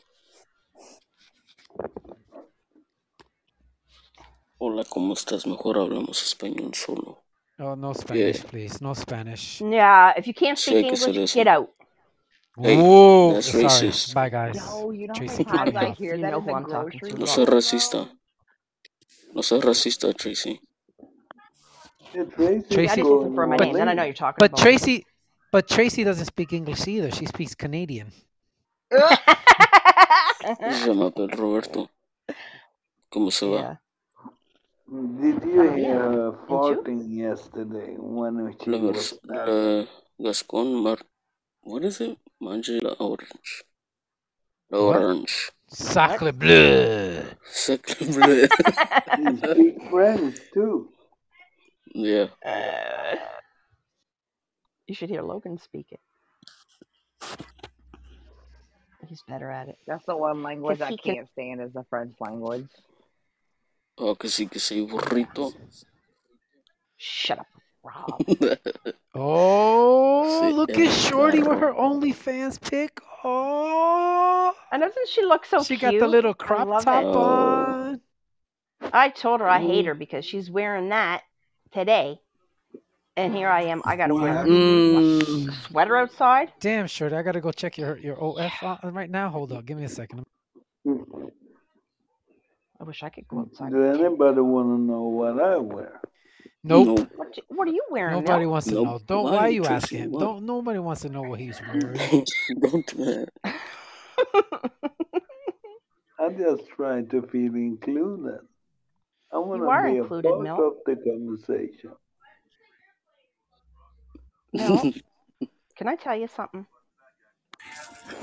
Hola, ¿cómo estás? Mejor hablamos español solo. Oh, no Yeah, Spanish, please. No Spanish. Yeah, if you can't speak hay English, get out. Hey, Whoa. that's Sorry. racist. Bye, guys. No, you don't Tracy, many cut times me I hear You that know in who the I'm talking grocery to. No store, seas bro? racista. No seas racista, Tracy. Yeah, Tracy's I Tracy, just going listen for my all name. Then I know you're talking but about me. Tracy, but Tracy doesn't speak English either. She speaks Canadian. [laughs] Se llama Pel Roberto. ¿Cómo se va? yeah. Did you oh, hear bien. her And you? farting yesterday when she La, was la Gascon Mar... What is it? Mange la orange. La What? orange. Sacre bleu. Sacre bleu. She French too. Yeah. Uh, you should hear Logan speak it. He's better at it. That's the one language I he can. can't stand is the French language. Oh, que sí, que sí, burrito. Shut up, Rob. [laughs] Oh, Sí, look at Shorty with carro. her OnlyFans pic. Oh, And doesn't she look so she cute? got the little crop top it. Oh. on. I told her I hate her because she's wearing that today. And here I am. I got to What wear happened? what, Mm. sweater outside. Damn, shirt. I gotta go check your your OF right now. Hold up, give me a second. I wish I could go outside. Do anybody want to know what I wear? Nope. Nope. What, you- what are you wearing, Nobody Milt? wants to Nope. know. Don't. Why, Why, are you asking him? Don't. Nobody wants to know what he's [laughs] wearing. Don't do that. I'm just trying to feel included. I want You to are be a included, part Milt. of the conversation. Milt, [laughs] can I tell you something?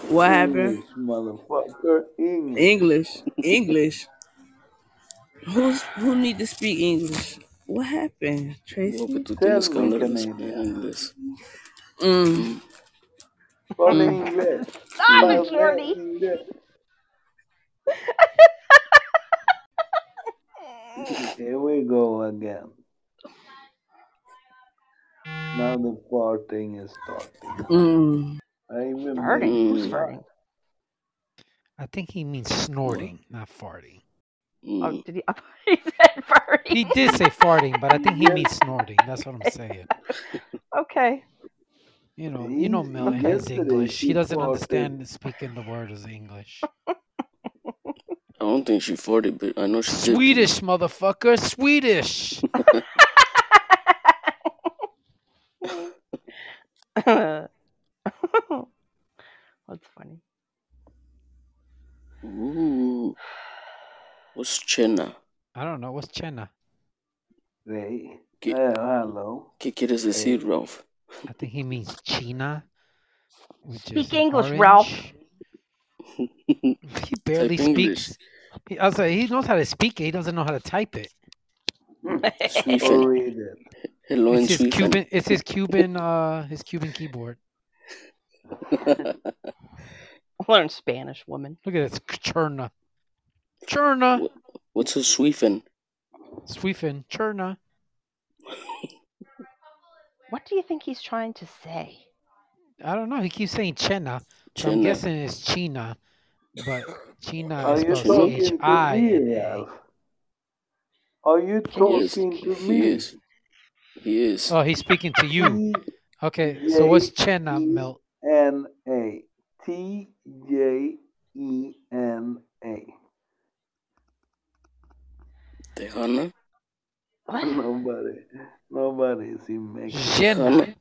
What happened? English, motherfucker, English. English. [laughs] English. Who's who need to speak English? What happened, Lo que Tracy? tú Tell tienes que me, hablar es- en Canadian. inglés. Mm. Mm. inglés. Stop it, Habla Shorty. inglés. [laughs] Here we go again. Now the farting is starting. Mm. I even Farting? Who's farting? I think he means snorting, not farting. Oh, did he? I [laughs] he said farting. He did say farting, but I think he means [laughs] snorting. That's what I'm saying. okay. You know, you know, He- Mill has English. He he doesn't understand speaking the word as English. I don't think she farted, but I know she did. Swedish, motherfucker, Swedish. [laughs] That's funny. Ooh. What's Chena? I don't know what's Chena. Hey, ¿Qué, eh, hello. ¿Qué quieres decir, Ralph? I think he means China, Speak is English, Ralph. Orange. He barely Type speaks. He, I was like, he knows how to speak it. He doesn't know how to type it. Or Sweden. read it. Hello It's his Cuban. It's his Cuban. Uh, his Cuban keyboard. [laughs] Learn Spanish, woman. Look at this, Cherna. Cherna. What's a Sweden? Sweefin. Cherna. What do you think he's trying to say? I don't know. He keeps saying Chena. So I'm guessing it's China, but China Are is you spelled C H talking to I me, N A. Ralph? Are you He is. talking to He is. He is. Oh, he's speaking to you. T Okay, so what's Chena, J E Milt? N A. T J E N A. Tejana. What? Nobody, nobody is in Mexico. Jena.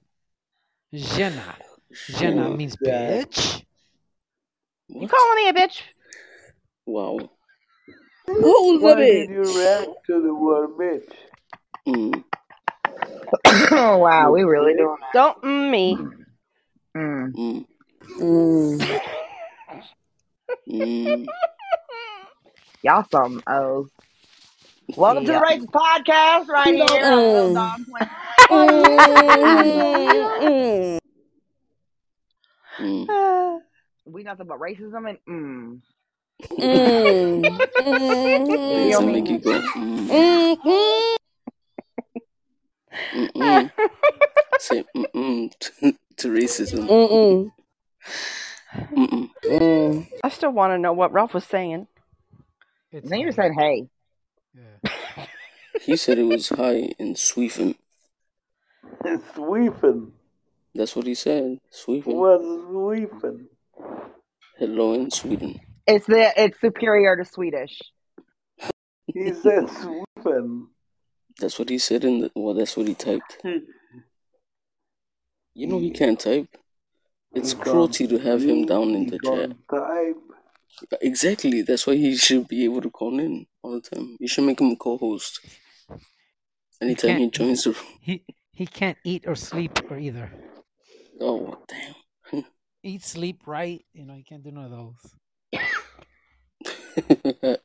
Jena. Jena Jena. means That- bitch. You What? calling me a bitch? Wow. Who's Why a did bitch? you react to the word bitch? Mm. oh [coughs] wow, we really doing that. Don't mm me. Mm. Mm. Mm. Mm. [laughs] Y'all some O's. Welcome to the Race Podcast right You here [laughs] mm. [laughs] Dog Plan. Mm. [laughs] [sighs] We nothing but racism and mm. mm, mm, Things that mm, make you go, mm, mm, mm. Say mm-mm to, to racism. Mm-mm. Mm-mm. Mm. I still want to know what Ralph was saying. It's Then you're hey. saying hey. Yeah. He said it was high in Sweden. It's sweeping. That's what he said. Sweden. What's sweeping? Hello in Sweden. It's the it's superior to Swedish. He said sweeping. That's what he said in the. Well, that's what he typed. You know he can't type. It's He cruelty to have him down in the chat. type. Exactly. That's why he should be able to call in all the time. You should make him a co-host. Anytime he He, joins the. room. he he can't eat or sleep or either. Oh damn. Eat, sleep, right? You know, you can't do none of those. [laughs]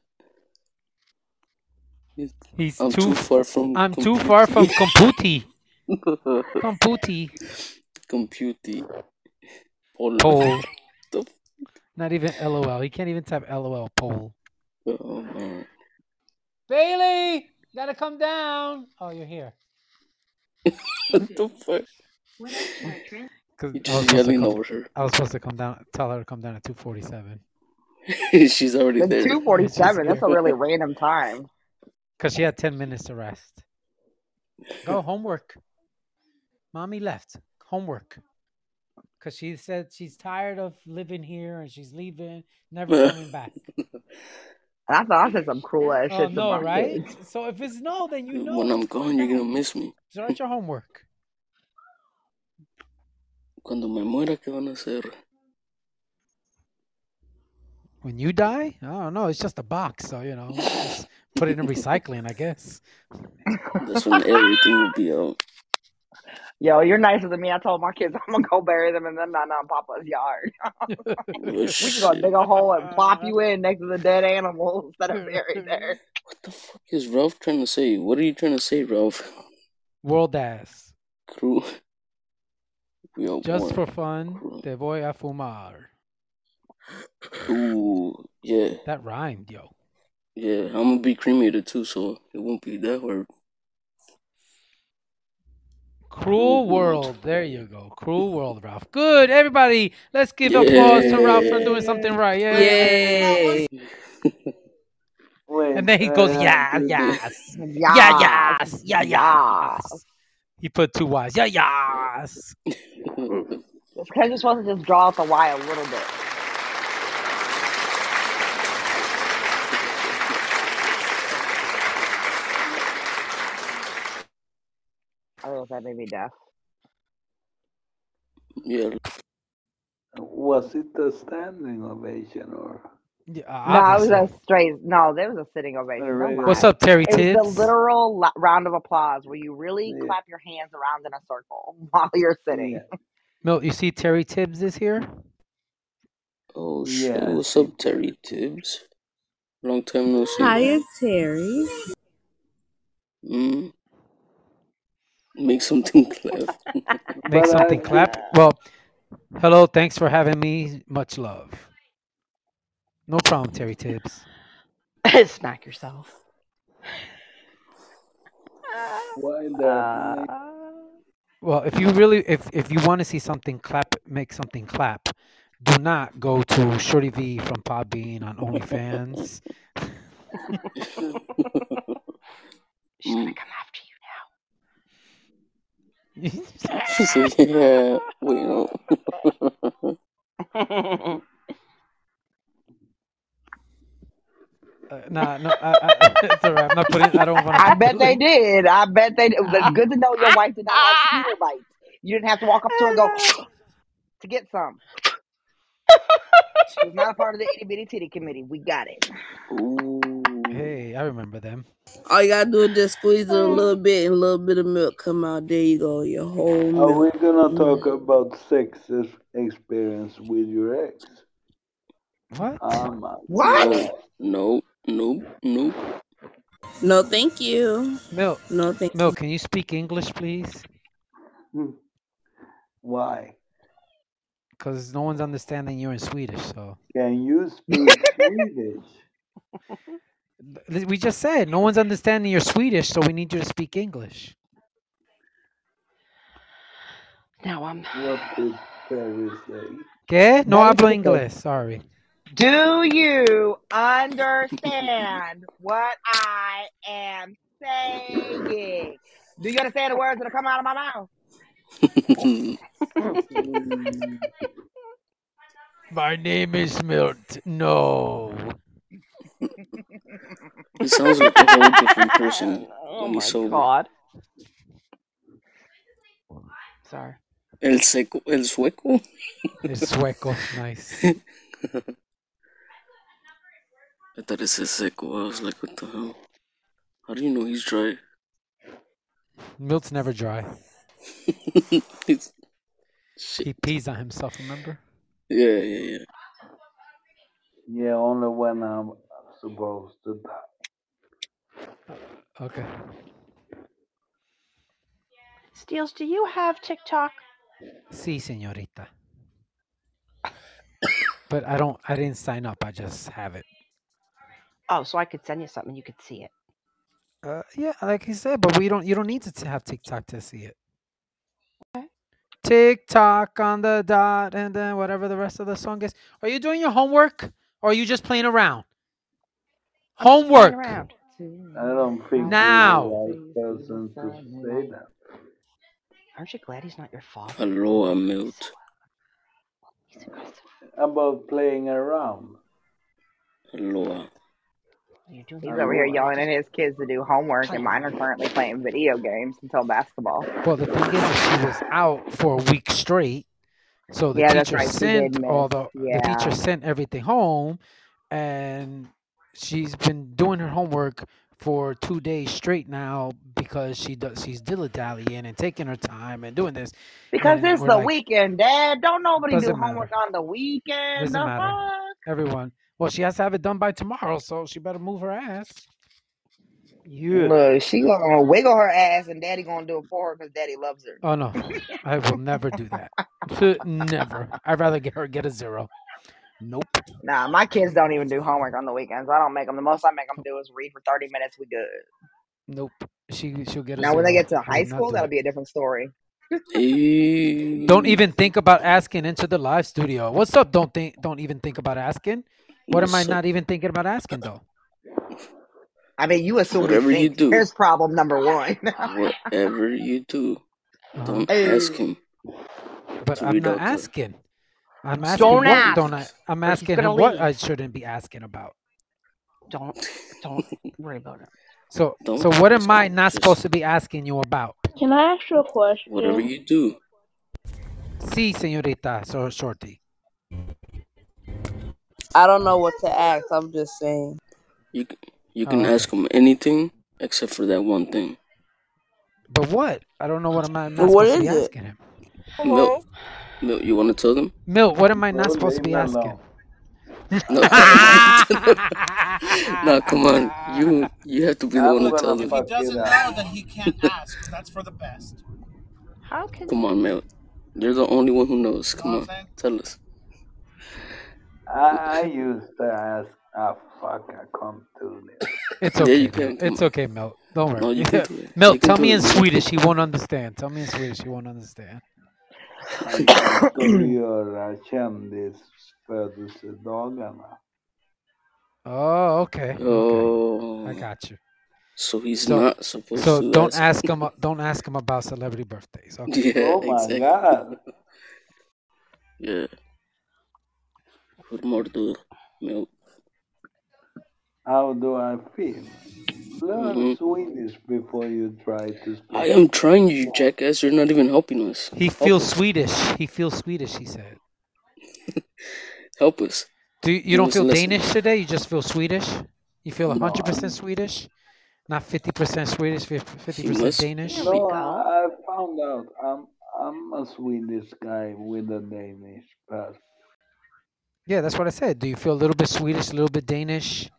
He's I'm too. too far from I'm too far from [laughs] Computi. computi. Computi. computing. Pol. [laughs] Not even LOL. He can't even type LOL. Pole. oh man. Bailey, gotta come down. Oh, you're here. What the fuck? Cause You're I was supposed to yelling come. over her. I was supposed to come down. Tell her to come down at two forty-seven. [laughs] She's already The there. two forty She's seven. That's a really [laughs] random time. Cause she had ten minutes to rest. Go homework. Mommy left. Homework. Cause she said she's tired of living here and she's leaving, never [laughs] coming back. And I thought I said some cruel ass Oh shit to no, right? kids. So if it's no, then you know. When I'm Just put it gone, you're gonna miss me. Start your homework. Cuando me muera, ¿qué van a hacer? When you die, oh, I don't know. It's just a box, so you know, just [laughs] put it in recycling, I guess. That's when everything will be out. Yo, you're nicer than me. I told my kids [laughs] I'm gonna go bury them in the Nana and Papa's yard. Oh, [laughs] we can go shit. dig a hole and plop you in next to the dead animals that are buried there. What the fuck is Ralph trying to say? What are you trying to say, Ralph? World ass. Crew. We Just one. for fun, Crew. te voy a fumar. Ooh, yeah, That rhymed, yo. yeah. I'm gonna be cremated too, so it won't be that hard. Cruel Cruel World. World. There you go. Cruel World, Ralph. Good, everybody. Let's give applause to Ralph for doing something right. Yay. Yay. And then he goes, [laughs] yeah, yes. Yeah, Yes. yes. Yeah, Yes. yes. He put two Y's. Yeah, yes. It's because you're supposed to just draw out the Y a little bit. I don't know if that made me deaf. yeah, Was it a standing ovation or? Yeah, No, it was a straight. No, there was a sitting ovation. A Don't What's up, Terry It was the Tibbs? literal la- round of applause where you really Yeah. clap your hands around in a circle [laughs] while you're sitting. Yeah. [laughs] Milt, you see Terry Tibbs is here? Oh shit! Yeah, I What's up, Terry Tibbs? Long time no see. Hiya, Terry. Mm. Make something [laughs] clap. Make something clap. Well, hello. Thanks for having me. Much love. No problem, Terry Tibbs. [laughs] Smack yourself. Why that? Uh, Well, if you really, if if you want to see something clap, make something clap. Do not go to Shorty V from Podbean on OnlyFans. [laughs] she's gonna come after you so, [laughs] yeah, wait, no. now. Uh, nah, no, I, I, [laughs] it's alright. I'm not putting. I don't want. I bet they [laughs] did. I bet they did. But good to know your [laughs] wife did not like Peter bites. You didn't have to walk up to her and go to get some. She was not a part of the itty bitty titty committee. We got it. Ooh. Hey, I remember them. All you gotta do is just squeeze it a oh. little bit and a little bit of milk come out. There you go, your whole Are we milk. gonna talk about sex experience with your ex? What? Oh my What? God. No, no, no. No, thank you. Milt, No, thank Milt, can you speak English, please? Hmm. Why? Because no one's understanding you in Swedish. So Can you speak [laughs] Swedish? We just said no one's understanding your Swedish, so we need you to speak English. Now I'm. What did Terry say? ¿Qué? No hablo inglés. Sorry. Do you understand what I am saying? Do you understand the words that are coming out of my mouth? [laughs] My name is Milt. No. [laughs] he sounds like a whole different person Oh when my he's sober. god. Sorry. El seco, el sueco. It's sueco. Nice. [laughs] I thought it said seco. I was like, what the hell? How do you know he's dry? Milt's never dry. [laughs] He's- Shit. He pees on himself, remember? Yeah, yeah, yeah. yeah, only when I'm supposed to die. Okay. Steels, do you have TikTok? Sí, señorita. [coughs] But I don't I didn't sign up. I just have it. Oh, so I could send you something, you could see it. Uh, yeah, like he said, but we don't you don't need to t- have TikTok to see it. Okay. TikTok on the dot and then whatever the rest of the song is. Are you doing your homework or are you just playing around? Playing Homework. around. I don't think Now. you're the right person to say that. Aren't you glad he's not your father? Aloha, Milt. He's aggressive. About playing around. Aloha. You're He's over here yelling at his kids to do homework, and mine are currently playing video games until basketball. Well, the thing is she was out for a week straight. So the Yeah, teacher right, sent all miss. the the teacher sent everything home and she's been doing her homework for two days straight now because she does she's dilly dallying and taking her time and doing this. Because And it's the like, weekend, Dad. Don't nobody do Doesn't homework on the weekend. Doesn't the matter. fuck? Everyone. Well, she has to have it done by tomorrow, so she better move her ass. Yeah. Look, she gonna wiggle her ass, and Daddy gonna do it for her because Daddy loves her. Oh no, I will never do that. [laughs] never. I'd rather get her get a zero. Nope. Nah, my kids don't even do homework on the weekends. I don't make them. The most I make them do is read for thirty minutes. We good. Nope. She she'll get a Now, when they get to I will high not school, do that'll it. be a different story. Don't even think about asking into the live studio. What's up? Don't think. Don't even think about asking. What am I not even thinking about asking though? [laughs] I mean, you assume Whatever we you think. do. Here's problem number one. [laughs] Whatever you do, don't oh. Hey. ask him. But to I'm not out the- asking. I'm asking Don't what ask, don't I? I'm asking gonna him what. I shouldn't be asking about. Don't don't worry about it. So Don't so what am I not Just supposed to be asking you about? Can I ask you a question? whatever you do. Sí, señorita, so shorty. I don't know what to ask. I'm just saying. You c- you can ask him anything except for that one thing. But what? I don't know what am I not But what supposed to be is it? asking him. Milt, Milt, you want to tell them? Milt, what am I not supposed to be asking? alone. No, [laughs] no, come on. You you have to be the one to tell them. If he doesn't know, then he can't ask. That's for the best. How can Come on, Milt. You're the only one who knows. You know Come what I'm on, saying? tell us. I, I used to ask. Ah, fuck, I can't do this. It's Yeah, okay. you can. Milt. Come It's on. okay, Milt. Don't worry. No, you can do it. [laughs] Milt, You tell me in it. Swedish. He won't understand. Tell me in Swedish. He won't understand. Han göra kändisfödelsedagarna. Oh, okay. Okay. I Oh, got you. so he's So not supposed so to don't ask. ask him. Don't ask him about celebrity birthdays. [laughs] Okay. Yeah, Oh my exactly. god. [laughs] Yeah. Hur mår du, Milt? How do I feel? Learn Mhm. Swedish before you try to speak. I am trying, you jackass. You're not even helping us. He Help feels us. Swedish. He feels Swedish. He said. [laughs] Help us. Do you, you don't us feel lesson. Danish today? You just feel Swedish? You feel No, hundred percent I'm, Swedish, not fifty percent Swedish, fifty percent must. Danish. There we no. go. I, I found out. I'm I'm a Swedish guy with a Danish passport. Yeah, that's what I said. Do you feel a little bit Swedish, a little bit Danish?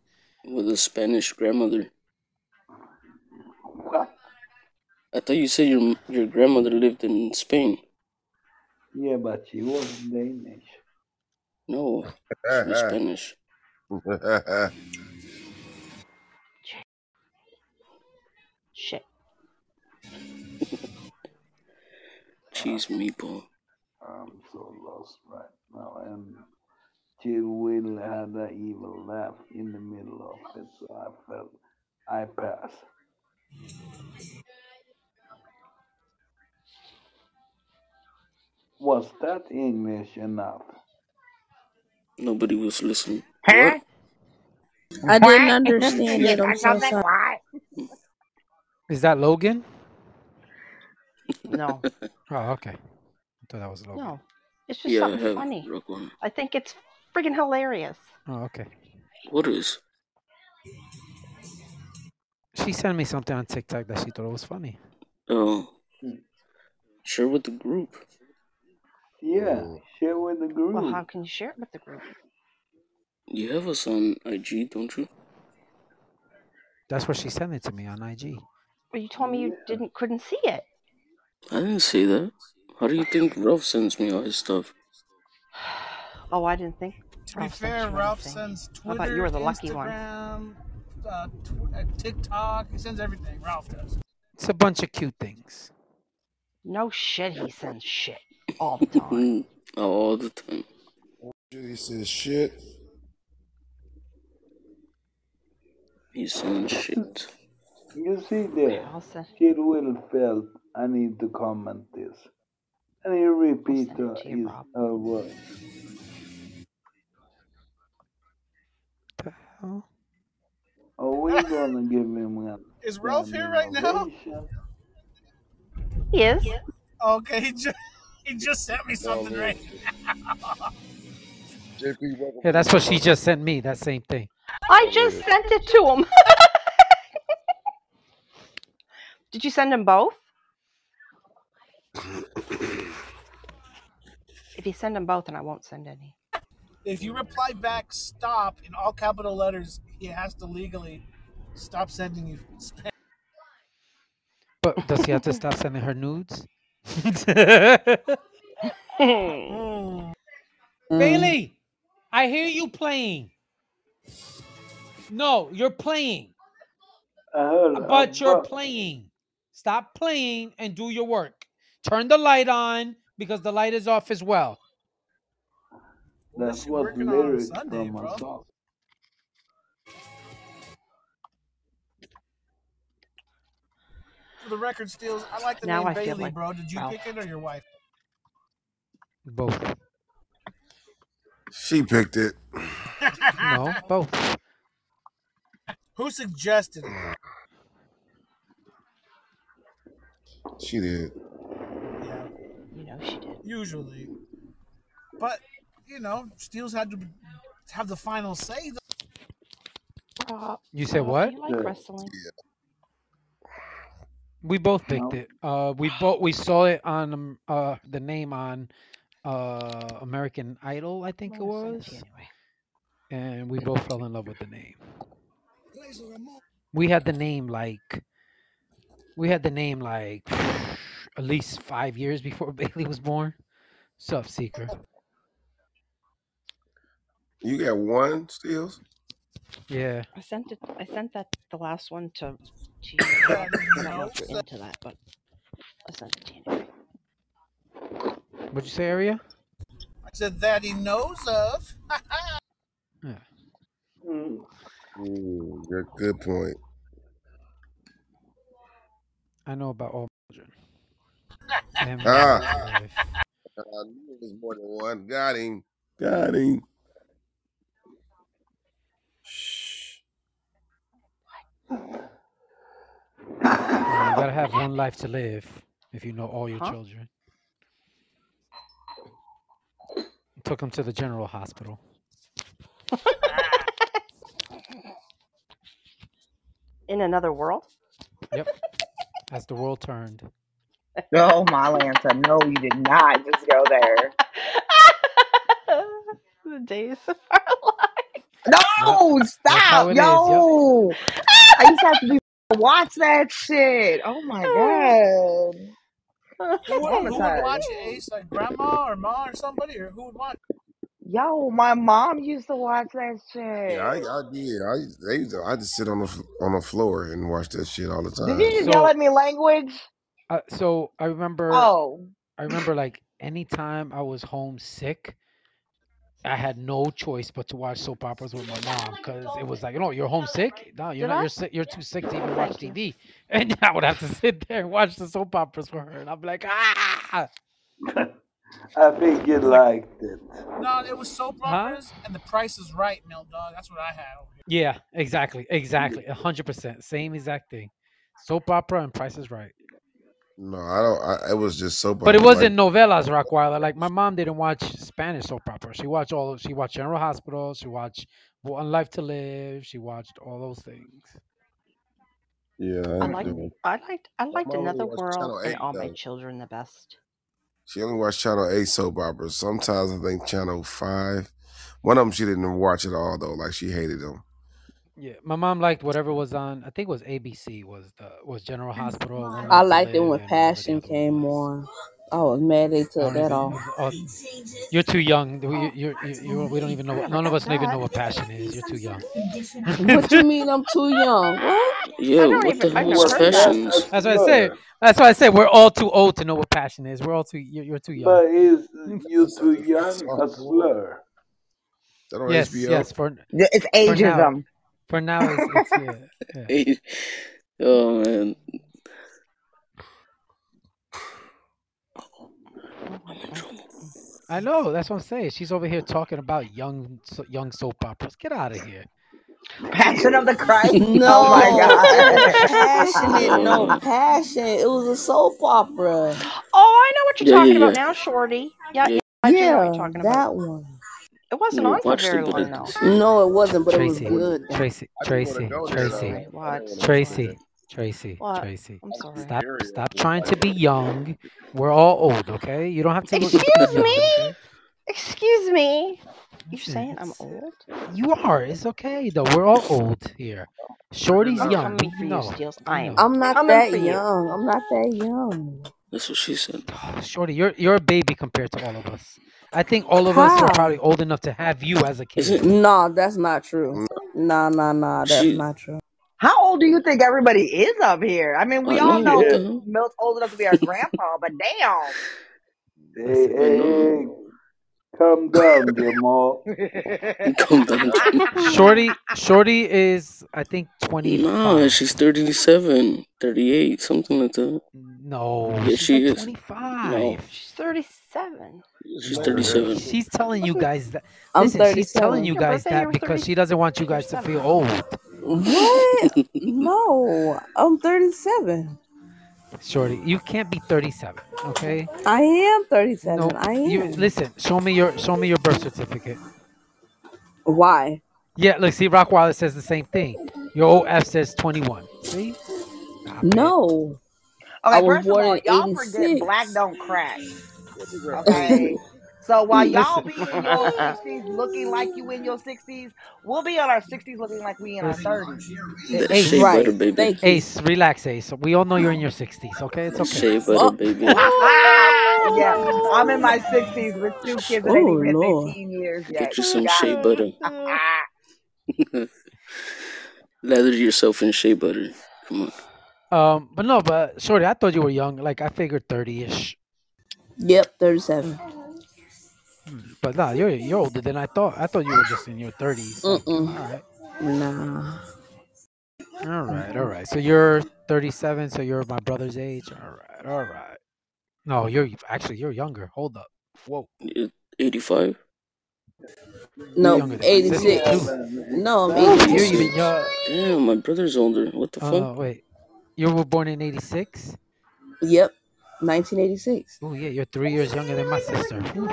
With a Spanish grandmother. What? I thought you said your your grandmother lived in Spain. Yeah, but she wasn't Danish. No, she's [laughs] Spanish. Shit. Cheese meatball. I'm so lost right now. And Chill Will have that evil laugh in the middle of it, so I felt I passed. Was that English enough? Nobody was listening. Huh? I didn't understand You it. I'm so sorry. What? Is that Logan? No, [laughs] Oh, okay. I thought that was Logan. no. It's just Yeah, something funny. I think it's friggin' hilarious. Oh, okay. What is? She sent me something on TikTok that she thought was funny. Oh, Hmm. share with the group. Yeah, share with the group. Well, how can you share it with the group? You have us on IG, don't you? That's what she sent it to me on IG. Well, you told me you didn't couldn't see it. I didn't say that. How do you think Ralph sends me all his stuff? [sighs] Oh, I didn't think. To be fair, Ralph anything. sends I Twitter, thought you were the lucky one. Instagram, uh, tw- uh, TikTok. He sends everything. Ralph does. It's a bunch of cute things. No shit, he sends shit all the [laughs] time. All the time. he says shit. He sends shit. You see there, I'll send. Will felt I need to comment this. And he repeat send it her, to you, his, Rob. her words. The hell? Are oh, we gonna give him an Is Ralph here right now? ovation? He is. Okay, he just he just sent me something right [laughs] now. JP. Yeah, that's what she just sent me. That same thing. I just sent it to him. [laughs] Did you send them both? [coughs] If you send them both, then I won't send any. If you reply back "stop" in all capital letters, he has to legally stop sending you [laughs] spam. But does he have to stop sending her nudes? Mm. [laughs] Bailey, I hear you playing. No, you're playing. I But you're playing. Stop playing and do your work. Turn the light on because the light is off as well. That's Unless what working on lyrics Sunday, from a bro. song. For the record, Steels, I like the Now name I Bailey, like bro. Did you Ralph. pick it or your wife? Both. She picked it. No, both. [laughs] Who suggested it? She did. Yeah, You know she did. usually. But you know, Steels had to have the final say. though. You said Rob, what? You like Yeah. wrestling? We both picked No. it. Uh, we both we saw it on um, uh the name on uh American Idol, I think it was, anyway. and we both fell in love with the name. We had the name like we had the name like at least five years before [laughs] Bailey was born. Sup, Secret? You got one, Steels? Yeah. I sent it. I sent that the last one to to [coughs] you. I don't know if you're into that, but I sent it to you anyway. What'd you say, Aria? I said that he knows of. [laughs] Yeah. Mm, Mm, good, good point. I know about all children. [laughs] And Ah. wife. I knew it was more than one. Got him. Got him. Shh. Yeah, you gotta have one life to live if you know all your Huh? children. Took him to the general hospital. [laughs] In another world. Yep. As the world turned. Oh, my Lanta. No, you did not just go there. [laughs] the days of our lives. No, That's how stop, it is. Yep. yo. I used to have to be [laughs] watch that shit. Oh my god. Who would, who would watch it, Ace? Like grandma or mom or somebody, or who would watch? Yo, my mom used to watch that shit. Yeah, I, I did. I they used to, I just sit on the on the floor and watch that shit all the time. Did you just yell at me language? uh, so I remember, Oh, I remember like anytime I was homesick, I had no choice but to watch soap operas with my mom because it was like, you know, you're homesick. No, you're Did not. I? You're sick. You're too sick to even watch TV. And [laughs] I would have to sit there and watch the soap operas for her, and I'd be like, ah. [laughs] I think you liked it. No, it was soap Huh? operas and The Price is Right, Milk Dog. That's what I had over here. Yeah, exactly, exactly, a hundred percent, same exact thing. Soap opera and Price is Right. No, I don't. I, it was just soap But it wasn't novelas, Rockweiler. Like my mom didn't watch Spanish soap opera. She watched all. Of, she watched General Hospital. She watched One Life to Live. She watched all those things. yeah, I I liked do. I liked I liked Another World and Eight All My. Children the best. She only watched Channel Eight soap operas. Sometimes I think Channel Five. One of them she didn't watch at all though. Like she hated them. Yeah, my mom liked whatever was on. I think it was ABC. Was the was General mm, Hospital. One I liked it when and whatever the Passion other one came was. on. I was mad they I took don't that even. off. Oh, you're too young. We, you, you, you, we don't even know. What, none of got us even know what passion is. You're too young. What you mean I'm too young? What? I Yo, don't what the even. I've hell never is heard of that. passions? That's what I say. That's why I say we're all too old to know what passion is. We're all too. You're, you're too young. But is you That's [laughs] too a, young that's a on, slur? that on Yes, HBO. yes. For it's for now, ageism. For now, it's, it's yeah, [laughs] yeah. Oh man, I'm in trouble. I know. That's what I'm saying. She's over here talking about young, so- young soap operas. Get out of here. Passion of the Christ. [laughs] Oh my No, it god. [laughs] passionate. No passion. It was a soap opera. Oh, I know what you're yeah, talking yeah, about yeah, now, Shorty. Yeah, yeah. yeah, I know what you're talking about. that one. It wasn't on for watched very it, but I long though. didn't see it. No, it wasn't, but it was good. Tracy, I didn't want to Tracy, Tracy, though. Wait, what? I didn't want to go Tracy. Tracy, What? Tracy. I'm sorry. Stop, stop trying to be [laughs] young. We're all old, okay? You don't have to look look Excuse young, me. okay? Excuse me. You're saying I'm old? you are. It's okay though. We're all old here. Shorty's I'm young. coming You you, know. Steels. You I am know. I'm not that for you. young. I'm not that young. That's what she said. [sighs] Shorty, you're you're a baby compared to all of us. I think all of us are probably old enough to have you as a kid. [laughs] no, that's not true. No, no, no, That's She. not true. How old do you think everybody is up here? I mean, we I all know. What know Yeah. Milt's old enough to be our grandpa, but damn. Hey, Listen, I hey, know. hey, calm down, Jamal. [laughs] Calm down. Shorty, Shorty is I think twenty Nah, five. she's 37, 38, something like that. No, Yeah, she's she like is. twenty No, five. She's 37. She's Look at her. 37. She's telling you guys that. [laughs] I'm Listen, she's telling you guys that because she doesn't want you guys to feel old. What? [laughs] No, I'm 37. Shorty, you can't be thirty seven. Okay. I am 37. No, I you am. listen. Show me your show me your birth certificate. Why? Yeah, look, see, Rockwilder says the same thing. Your OF says 21. See? Stop it. No. I Okay, was first of born all, y'all forget black don't crack. Okay. So [laughs] while y'all be in your 60s looking like you in your 60s, we'll be in our 60s looking like we in our listen. 30s. Ace, shea butter, baby. Thank you. Ace, relax, Ace. We all know you're in your 60s, okay? It's okay. shea butter, Oh, baby. [laughs] yeah, I'm in my [laughs] 60s with two kids that ain't oh even hit 15 years yet. Get you some Got shea butter. Lather yourself in shea butter. Come on. Um, but no, but Shorty, I thought you were young. Like, I figured 30 ish. Yep, 37. But nah, you're, you're older than I thought. I thought you were just in your 30s. Like, all Mm-mm. right. Nah. All right, all right. So you're 37, so you're my brother's age. All right, all right. No, you're actually you're younger. Hold up. Whoa, You- 85? you're No, younger than my sister 86. too. No, I'm You're 86. even young. Damn, my brother's older. What the Uh, fuck? wait. You were born in 86? Yep, 1986. Oh yeah, you're three years younger than my sister. Ooh.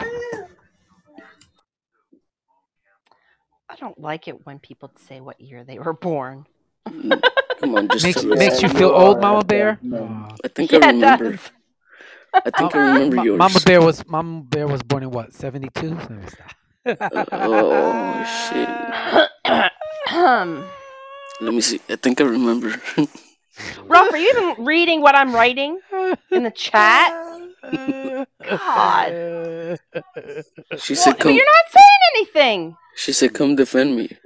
I don't like it when people say what year they were born. Come on, just Makes makes you feel old, Mama Bear. that man. Aw. I think Yeah, I it remember. does. I think I [laughs] remember Ma- yours. Mama Bear was Mama Bear was born in what? 72? Let me Uh, stop. oh shit. Um, [laughs] Let me see. I think I remember. [laughs] Ralph, are you even reading what I'm writing in the chat? God. She said, but "Come." you're not saying anything. She said, "Come defend me."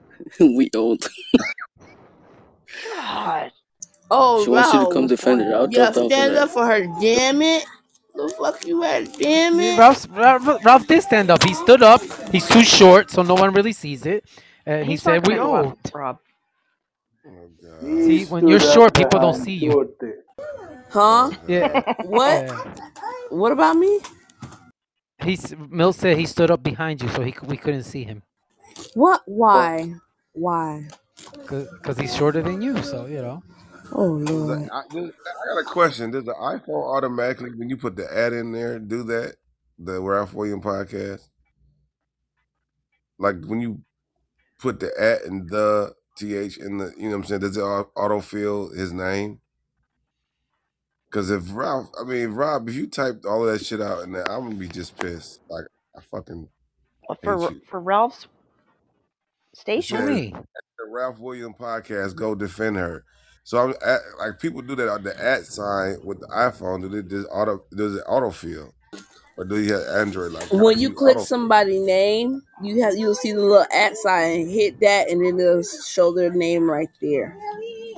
[laughs] we old. God. Oh, She wants you to come defend her. I'll Yeah, drop down stand up for her. Damn it. The fuck you at? Damn it. Ralph, Ralph, Ralph did stand up. He stood up. He's too short, so no one really sees it. And he said, "We old." Rob. Oh God. See, when you're stood short, people don't see you. Huh? Yeah, What? yeah. What about me? He's Mill said he stood up behind you, so he we couldn't see him What? Oh. Why? Why? because he's shorter than you. So you know. Oh Lord. I, I got a question. Does the iPhone automatically, when you put the ad in there, do that? The Ralph William podcast? Like when you put the ad and the th in the, you know what I'm saying? Does it au- autofill his name? Because if Ralph, I mean Rob, if you typed all of that shit out and I'm gonna be just pissed. Like I fucking hate For you. for Ralph's It station. Me, the Ralph William podcast, go defend her. So I'm at, like people do that on the at sign with the iPhone. Do it does auto does it autofill or do you have Android? Like When you you click somebody's name, you have you'll see the little at sign. Hit that, and then it'll show their name right there.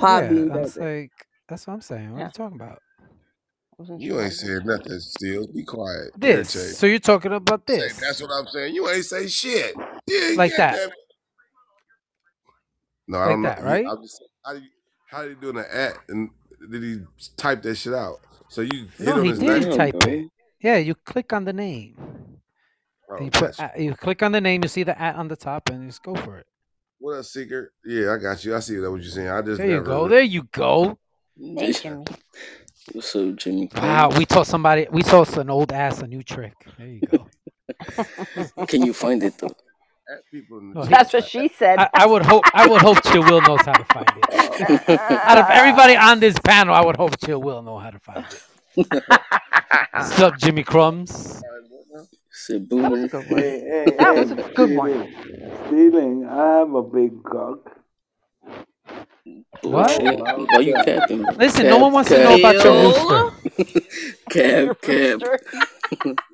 yeah, Podbean I'm does it. like, that's what I'm saying. What are Yeah, you talking about? You ain't saying nothing, Still, Be quiet. This. Irritate. So you're talking about Say this, that's what I'm saying. You ain't say shit. Yeah, like that, goddamn. No, I like don't know. that, He, right? I'm just how you how did he doing an at and did he type that shit out? So you hit No, on he his did name? Damn, type it. Yeah, you click on the name. Oh, you put gotcha. at, you click on the name, you see the at on the top, and just go for it. What up, Secret? Yeah, I got you. I see that what you're saying. I just There you go. re- There you go. Hey, Jimmy. What's up, Jimmy Wow, we taught somebody. We taught an old ass a new trick. There you go. [laughs] Can you find it though? People in the No, That's what she said. I, I would hope. I would hope Chill Will knows how to find it. [laughs] Out of everybody on this panel, I would hope Chill Will know how to find it. What's up, Jimmy Crumbs? Said That was a good one. Hey, hey, That was a good one. stealing, stealing. I have a big cock. What? Bullshit. About Why you that. capping? Listen, no one wants to know about your rooster. [laughs] Cap, [laughs] cap,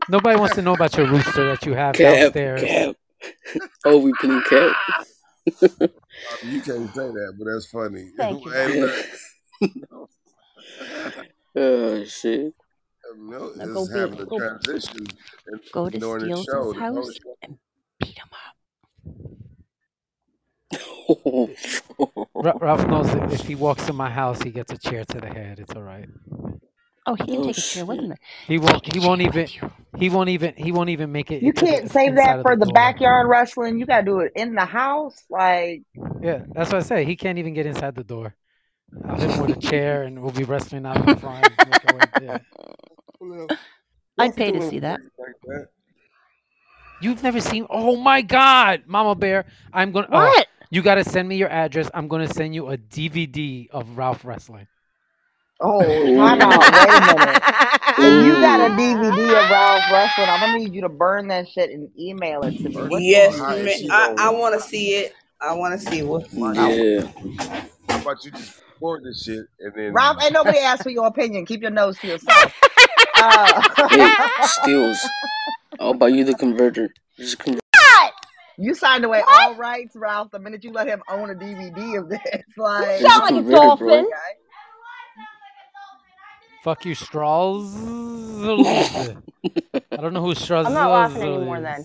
Nobody wants to know about your rooster that you have cap, downstairs. cap. Oh, we putting cap. You can't say that, but that's funny. Thank you, Hey, Rob. look, oh shit. Milt Now go is beat, having a go, transition go to during the Steels' house and beat him up. [laughs] Ralph knows that if he walks in my house, he gets a chair to the head. It's all right. Oh, he can oh take a chair with shit. him. He won't. He won't even. He won't even. He won't even make it You can't ins- save that for the the backyard wrestling. You gotta do it in the house. Like Yeah, that's what I say. He can't even get inside the door. I'll hit him with a [laughs] chair, and we'll be wrestling out in the front. Make our. [laughs] Well, I'd pay to see that. like that? You've never seen? Oh my God, Mama Bear! I'm gonna. Oh, What? you gotta send me your address. I'm gonna send you a DVD of Ralph wrestling. Oh, time [laughs] out. Wait a minute. If you got a DVD of Ralph wrestling, I'm gonna need you to burn that shit and email it to me. What's Yes, how is I, I want to see it. I want to see what. Yeah. How about you just record this shit and then Ralph, ain't nobody asked for your opinion. Keep your nose to yourself. [laughs] Uh, Hey, Steels. I'll buy you the converter. Just convert. you signed away all rights, Ralph, the minute you let him own a DVD of this. [laughs] Like, There's a Sound like a converter, bro. dolphin. Fuck you, Strauss. [laughs] I don't know who Strauss I'm not laughing anymore then.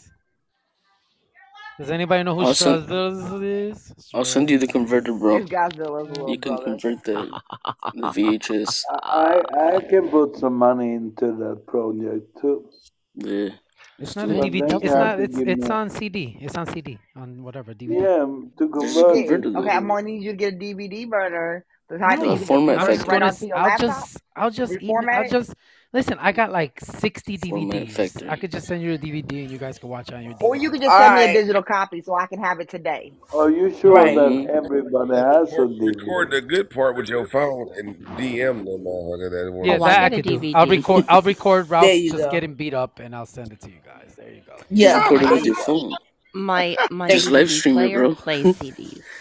Is. Does anybody know who I'll send, is? I'll send you the converter, bro. He's Godzilla's little You can brother. convert the, the [laughs] VHS. Uh, uh, I I can put some money into that project too. Yeah. It's not do a DVD. It's not. It's it's on CD. It's on CD on whatever DVD. Yeah, to convert. Okay, converter, okay, though. I'm gonna need you to get a DVD burner. The type that No, you format I'm burn just factor. right gonna. onto s- your I'll laptop, just. I'll just email. reformat I'll it. just listen. I got like 60 Format DVDs. factor. I could just send you a DVD and you guys can watch it on your Or you could just All send me a right. digital copy so I can have it today. Are you sure Right. that hmm everybody Well, has a record, record DVD? the good part with your phone and DM them motherfucker that Yeah, Oh, wants I that I got a could do. I'll DVD. record. I'll record [laughs] There Ralph you just go. getting beat up and I'll send it to you guys. There you go. Just Yeah, record it there with you your phone. My my Just live DVD stream it, player bro. plays CDs.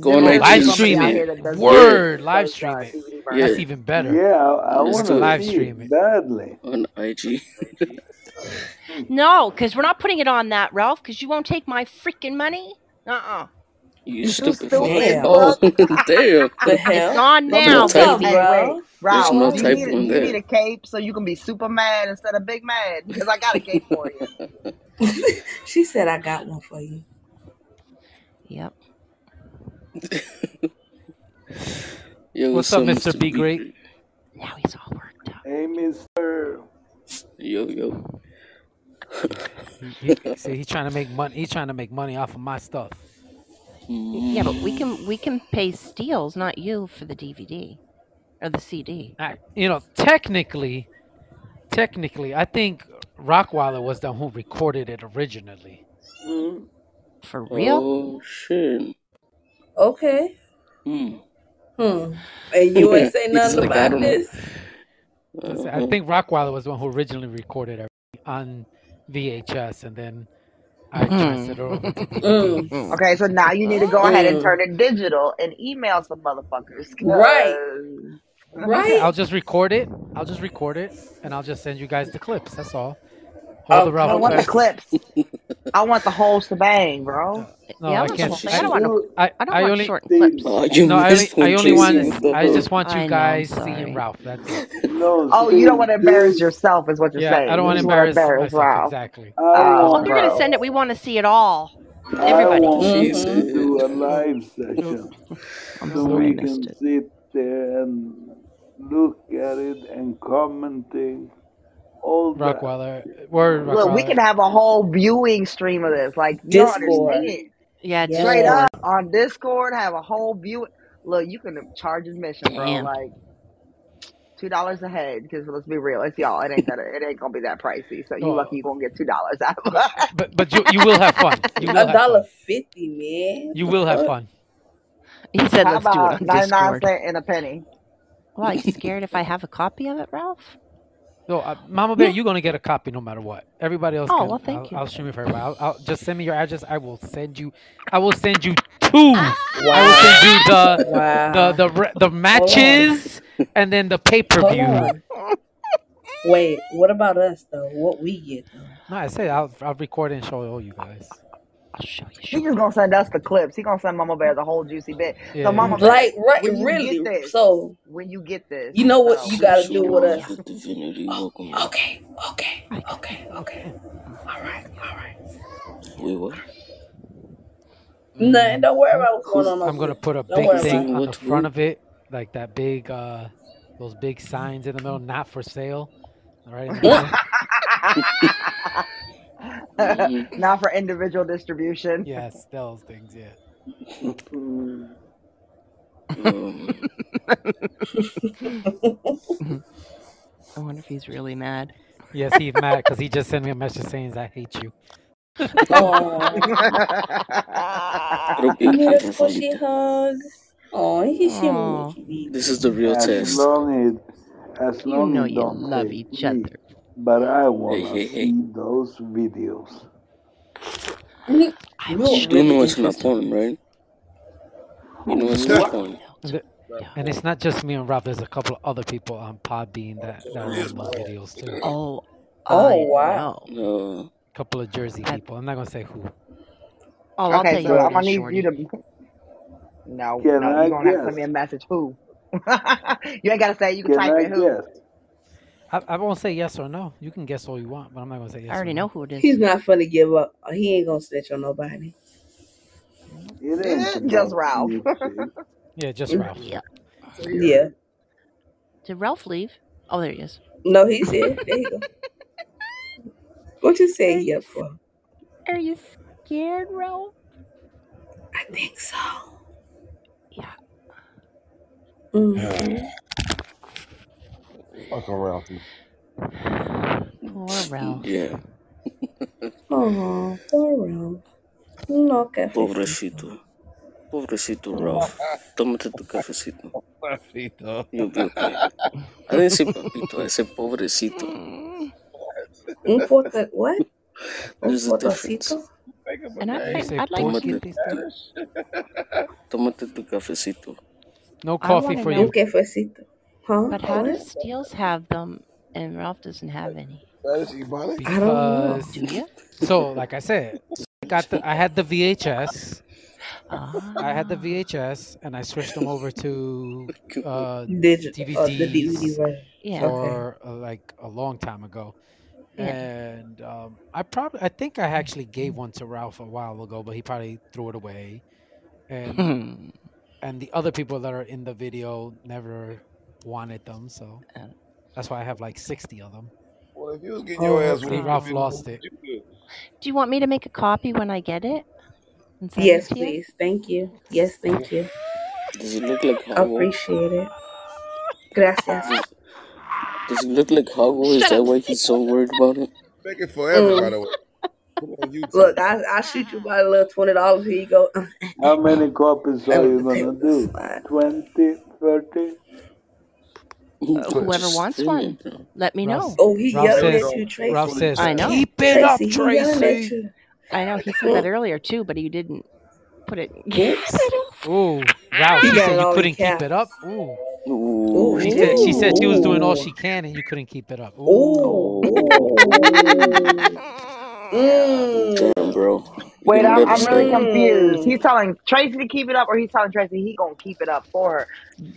Go There on will live IG and somebody stream it. here it. that does Word, live stream it. Yeah, That's even better. Yeah, I, I want to Live stream it it. badly. on IG. [laughs] No, because we're not putting it on that, Ralph, because you won't take my freaking money. Uh uh You [laughs] [laughs] You stupid fuck. stupid, Damn. Oh, bro. damn. The It's hell? gone Don't There's now, no be tough, typo. baby. Hey, wait, bro. There's Ralph, no do you typo need a, in do you need a cape so you can be super mad instead of big mad? Because I got a cape for you. she said, I got one for you. Yep. Yo, What's what's up, up, Mr. Mr. Be Be Great? Great? Now he's all worked up. Hey, Mister. Yo, yo. He, he, see, he's trying to make money. He's trying to make money off of my stuff. Yeah, but we can we can pay Steels, not you, for the DVD or the CD. I, you know, technically, technically, I think Rockweiler was the one who recorded it originally. Mm, For real? Oh, shit. Okay. Hmm. Hmm. And you ain't [laughs] say He's nothing like, I about don't know. this? I say- I think Rockweiler was the one who originally recorded it on VHS, and then I transferred it over to [laughs] Mm. Okay, so now you need to go ahead and Mm. turn it digital and email some motherfuckers. Right. 'cause- Okay, Right? I'll just record it. I'll just record it, and I'll just send you guys the clips. That's all. Hold the Okay. I want the clips. [laughs] I want the whole shebang, bro. No, yeah, I I can't. I, I don't want no, Dude, I, I don't I want only short clips. Oh, no, I only, I only want, Casey. What the I [laughs] just want you I know, I'm guys sorry. seeing Ralph. That's it. [laughs] no, Oh, you don't want to embarrass dude, yourself, is what you're Yeah, saying. I don't want to just want to embarrass embarrass myself. Ralph. Exactly. I Oh, Well, want, if you're gonna send it, we want to see it all. Everybody. I Everybody. want She to Mm-hmm. do a live session I'm so we missed can it. sit there and look at it and commenting all that. Rockweiler, uh, word Look, we can have a whole viewing stream of this. Like, you don't Discord. understand. Yeah, Straight Yeah. up on Discord, have a whole view. Look, you can charge admission, bro. Damn. Like two dollars a head. Because let's be real, it's y'all. It ain't that. It ain't gonna be that pricey. So you No, lucky you gonna get two dollars out of it. [laughs] but but you you will have fun. [laughs] You will A have dollar fun. fifty, man. You will have fun. He said, How "Let's do it about on ninety nine Discord." cent and a penny? Well, are you scared if I have a copy of it, Ralph? No, uh, Mama Bear, you're gonna get a copy no matter what. Everybody else Oh can. well, thank I'll, you. I'll stream it for everybody. I'll, I'll just send me your address. I will send you. I will send you two. I will send you the the Wow. the re- the Hold matches and then the pay per view. Wait, what about us though? What we get though? No, I say I'll I'll record and show all you guys. I'll show you He just gonna send us the clips. He gonna send Mama Bear the whole juicy bit. So Mama. Bear, Like right, when you really. get this, So when you get this, you know what um, you gotta do with us. with Oh, okay, okay, okay, okay. All right, all right. Wait, what? Nothing. Don't worry about what's going on I'm gonna put a Don't big thing about on the front of it, like that big uh those big signs in the middle, not for sale. Right in the middle. [laughs] [laughs] [laughs] Mm-hmm. [laughs] not for individual distribution. yes, those things. Yeah. [laughs] I wonder if he's really mad. Yes, he's mad because he just sent me a message saying I hate you. Oh, Pero give me bien, the hug. Oh, he should make you This is the real as test. long as as you know as you love each me, other. But I wanna hey, hey. see those videos. You I you will You do really know it's not interesting. porn, right? You know it's not What? porn. And, the- and it's not just me and Rob. There's a couple of other people on Podbean that that run those videos too. Oh, Oh I wow. know. No. A couple of Jersey I, people. I'm not gonna say who. oh, I'll tell okay, you so who I'm gonna is, need Shorty. you to No, Can no, you're gonna have to send me guess? a message. Who? [laughs] you ain't gotta say. You can Can type I it. Who? guess? I, I won't say yes or no. You can guess all you want, but I'm not gonna say I yes or already no. know who it is. He's not gonna give up. He ain't gonna snitch on nobody. It ain't Just Ralph. [laughs] Yeah, just Mm, Ralph. Yeah. Yeah. Did Ralph leave? Oh, there he is. No, he's here. There you go. [laughs] What you say you yeah for? are you scared, Ralph? I think so. Yeah. Mm-hmm. Fuck around. Poor Ralph. Yeah. [laughs] Oh, poor Ralph. No cafecito. Pobrecito. Pobrecito Ralph. Tómate tu cafecito. Papito. You'll be okay. I didn't say papito. I said pobrecito. Un pote, what? There's a difference. And I, I'd like to. Tómate, tu cafecito. No coffee for you. Un cafecito. Huh? but how What? does Steels have them and Ralph doesn't have any? Spanish Ebonics? I don't know. Because Do you? so, like I said, I got the I had the VHS. I had the Ah, VHS, and I switched them over to uh, Digi- uh, the DVD DVDs version. yeah. Okay. for uh, like a long time ago. Yeah. And um, I probably I think I actually gave one to Ralph a while ago, but he probably threw it away. And [laughs] and the other people that are in the video never wanted them, so that's why I have like sixty of them. Well, if you was getting Oh, your ass okay. See, whooped, Ralph lost it. Do you want me to make a copy when I get it Yes, it to you? please. Thank you. Yes, thank you. Does it look like I appreciate it. Gracias. Does, does it look like Hago? Is that why he's so worried about it? Make it forever, by Mm. the way. Put it on YouTube. Look, I I shoot you by a little twenty dollars. Here you go. How many copies are you gonna do? fine. 20, 30? Uh, whoever wants one, let me Ralph know. Oh, he Ralph yelling says at you, Tracy. Ralph says I know. keep it up, Tracy, he yelling at Tracy. I know. He said that earlier too, but he didn't put it. Oops. [laughs] Ooh, Ralph, He you said you couldn't keep it up. Ooh. Ooh. She said she said she was doing all she can and you couldn't keep it up. Ooh. Ooh. [laughs] Damn, Mmm. bro. You Wait, gonna I'm I'm really slide? confused. He's telling Tracy to keep it up, or he's telling Tracy he gonna keep it up for her.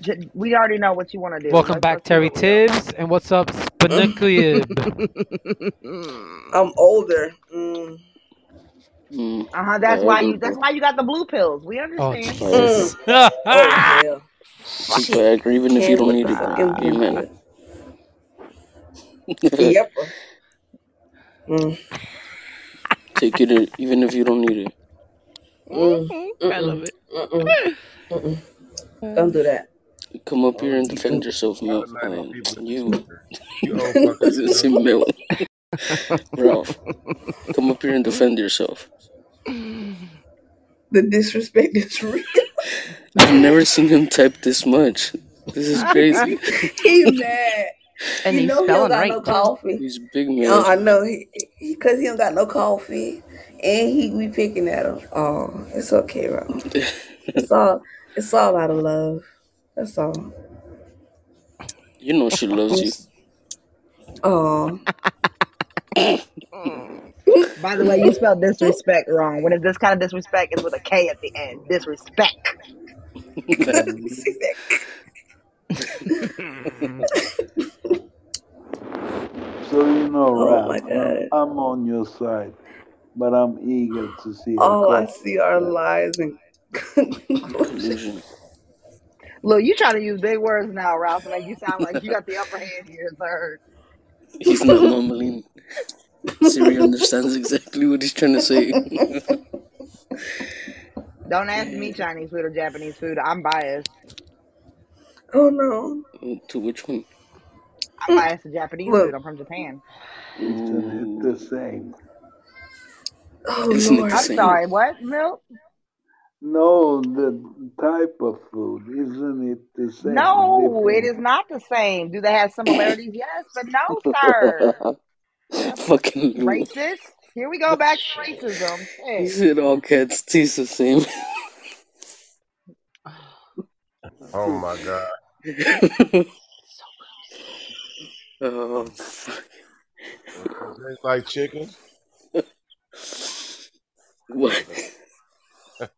J- We already know what you want to do. Welcome Let's back, let's see Terry what we. Tibbs, and what's up, Spinukib? [laughs] I'm older. Mm. Mm. Uh huh. That's why you. That's bro. why you got the blue pills. We Oh understand. Jesus! Mm. [laughs] [laughs] Oh hell. Take Shit. Viagra even if you don't with need it, bro. fucking blue Amen. pill. Yep. Mm. Take it even if you don't need it. Mm. I love it. Mm-mm. Mm-mm. Don't do that. Come up here and defend yourself, Mel. not Um, people in this you. country. [laughs] You old fuckers, you Say know. Mel. [laughs] Ralph, come up here and defend yourself. The disrespect is real. I've never seen him type this much. This is [laughs] crazy. he mad. And You he's know he don't spelling got right no too. coffee. He's big Uh, I mad. know he because he, don't got no coffee, and he we picking at him. Oh, it's okay, bro. [laughs] It's all it's all out of love. That's all. you know she loves you. [laughs] Oh, [laughs] By the way, you spelled disrespect wrong. When it's this kind of disrespect, it's with a K at the end. Disrespect. See that? So you know, [laughs] oh Ralph, I'm, god. I'm on your side, but I'm eager to see a All oh, I see are that lies and Collusion. [laughs] Look, you trying to use big words now, Ralph, to make you sound like you got the upper hand here, sir. He's not mumbling. Siri understands exactly what he's trying to say. Don't ask me Chinese food or Japanese food. I'm biased. Oh no. to which one? I'm biased to Japanese Look. food. I'm from Japan. isn't it the same? Oh Isn't it Lord. the I'm same? sorry. What milk? No, the type of food isn't it the same? No, it Different. is not the same. Do they have similarities? Yes, but no, sir. [laughs] Fucking Lou. Racist. Here we go back to racism. He Shit. said all cats taste the same. Oh my god. [laughs] oh, fuck. Tastes like chicken. What? [laughs]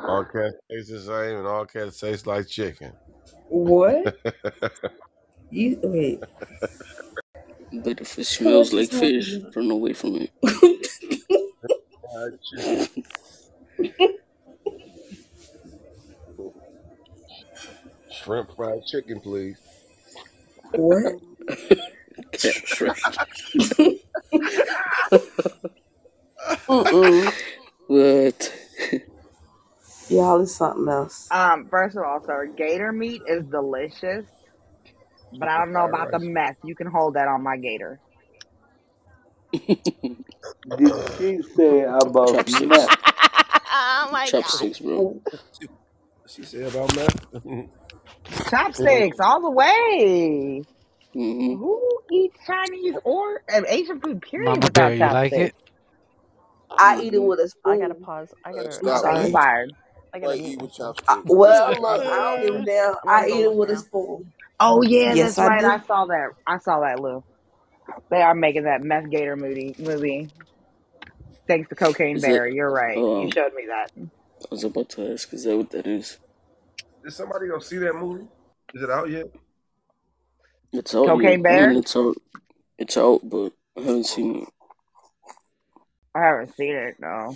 All cats taste the same, and all cats taste like chicken. What? [laughs] You wait. But if it smells like fish, run away from it. Fried chicken. Shrimp fried chicken, please. What? [laughs] Cat fried. Mm-mm. What? Y'all is something else. Um, first of all, sir, gator meat is delicious, but I don't know about the mess. You can hold that on my gator. Did she say about Chopsticks. meth? [laughs] oh my god. Chopsticks, bro. She said about that. [laughs] Chopsticks all the way. hmm Who eats Chinese or uh, Asian food period Mama without Bear, you like it? I eat it Mhm. with a I spoon. I gotta pause. I gotta. I'm Stop sorry. eating. Inspired. I gotta Like eat with myself. I, chopsticks. well, look, I don't give a [laughs] damn. I eat it with a spoon. Oh yeah, Yes, that's I right. I saw that. I saw that, Lou. They are making that meth gator movie. Movie. Thanks to Cocaine Is that Bear. You're right. You um? showed me that. I was about to ask. Is that what that is? Did somebody gonna see that movie? Is it out yet? It's out Cocaine yet. I Bear. it's out. It's out, but I haven't seen it. I haven't seen it. No.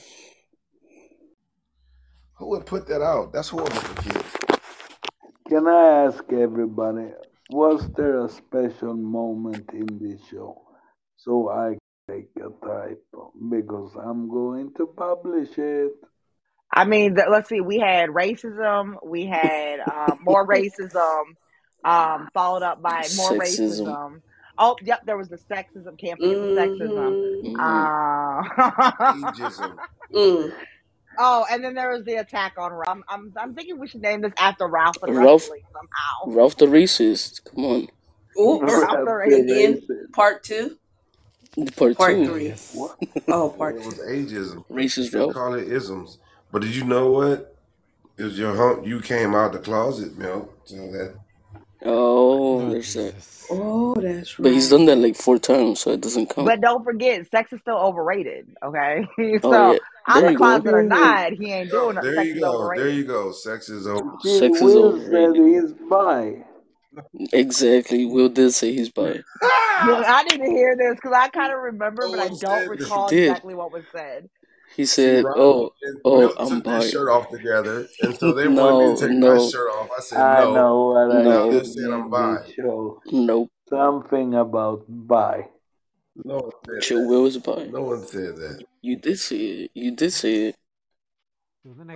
Who would put that out? That's horrible for kids. Can I ask everybody, was there a special moment in this show so I can take a typo because I'm going to publish it. I mean, th- let's see. We had racism. We had uh, more [laughs] racism. Um, followed up by more Sexism. racism. Oh, yep. There was the sexism. Can't forget the sexism. Mm-hmm. Mhm. Uh, [laughs] Mm. oh, and then there was the attack on Ralph. I'm, I'm, I'm thinking we should name this after Ralph and Ralph, wrestling somehow. Ralph the racist. Come on, Ooh, Ralph Ralph the the racist. again, part two, part part two. three. What? Oh, Well, part it was ageism. Racist They Ralph. call it isms. But did you know what? It was your hum- you came out the closet, Mel. So that Oh, Oh there's that. Oh, that's right. But he's done that like four times, so it doesn't count. But don't forget, sex is still overrated. Okay, [laughs] Oh so yeah, out there the you go. closet or not, he ain't Yo, doing it. there Sex you go. There you go. Sex is over. Gee Sex is Will said overrated. he's bi. Exactly. Will did say he's bi. [laughs] Look, I need to hear this because I kind of remember, but oh, I don't said this. He recall exactly what was said. He said, Rob "Oh, oh, Milt I'm took their bi." shirt off together, and so they [laughs] wanted me to take my shirt off. I said I no. know what I And I no, just should said I'm name bi. this show. nope. Something about buy. No one said Chill. that. Will is bi. No one said that. You did say it. You did say it.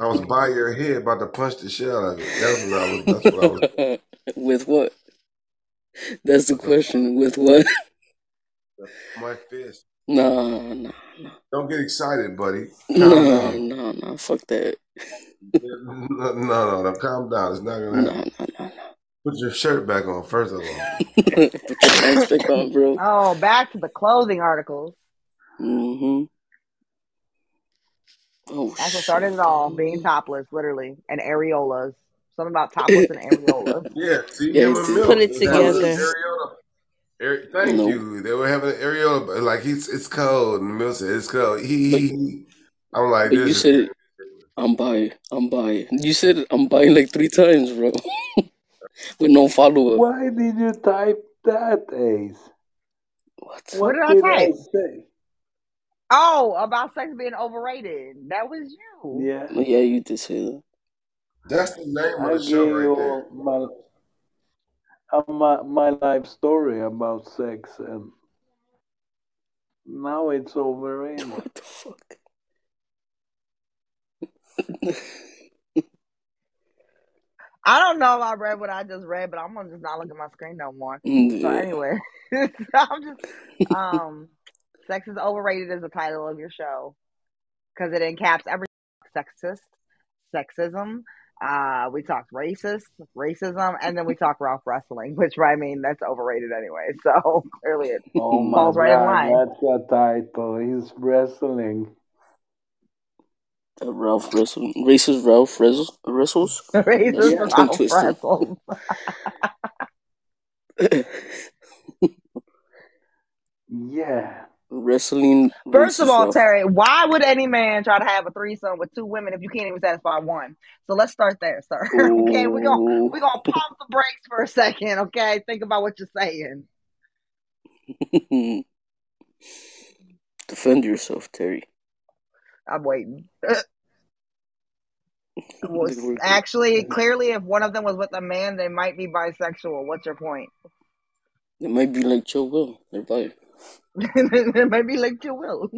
I was by your head, about to punch the shit out of it. That's what I was. That's what I was. [laughs] With what? That's the question. With what? my fist. [laughs] Nah, nah, nah, Don't get excited, buddy. [laughs] Calm nah, down. nah, nah. Fuck that. No, no, no, no. Calm down. It's not gonna Nah, happen. nah, nah, Put your shirt back on first of all. nah. [laughs] Put your pants back on, bro. Oh, back to the clothing articles. Mm-hmm. Oh That's what started it all. Being topless, literally, and areolas. Something about [laughs] topless and areolas. Yeah, see Yeah, him it's and the, Put Milk it was having an together. Areola. Ari- Thank no. you. They were having an areola, but like he's it's cold, and Milk said it's cold. He, But he, he. I'm like, but you this is said. I'm bi. I'm bi. You said I'm buying like three times, bro, [laughs] with no follow up. Why did you type that, Ace? What? What What did I did I type? say? Oh, about sex being overrated. That was you. Yeah, Yeah, you did say that. that's the name I of the show right there. my my my life story about sex, and now it's overrated. What the fuck? I don't know if I read what I just read, but I'm gonna just not look at my screen no more. So yeah. anyway, [laughs] I'm just um, sex is overrated is the title of your show because it encaps every sexist, sexism. Uh, we talked racist, racism, and then we talk Ralph wrestling, [laughs] which I mean that's overrated anyway. So [laughs] clearly it Oh my falls right in line. that's your title. He's wrestling. Uh, Ralph wrestles. Racist Ralph wrestles. wrestles? [laughs] Racist Yeah, Ralph wrestles. yeah. Wrestling First of all, Ralph. Uh, Terry, why would any man try to have a threesome with two women if you can't even satisfy one? So let's start there, sir. [laughs] okay, we're gonna we're gonna pump the brakes for a second. Okay, think about what you're saying. [laughs] Defend yourself, Terry. I'm waiting. [laughs] Well, actually, clearly, if one of them was with a man, they might be bisexual. What's your point? It might be like Joe Will. They're bi. [laughs] Maybe like you will.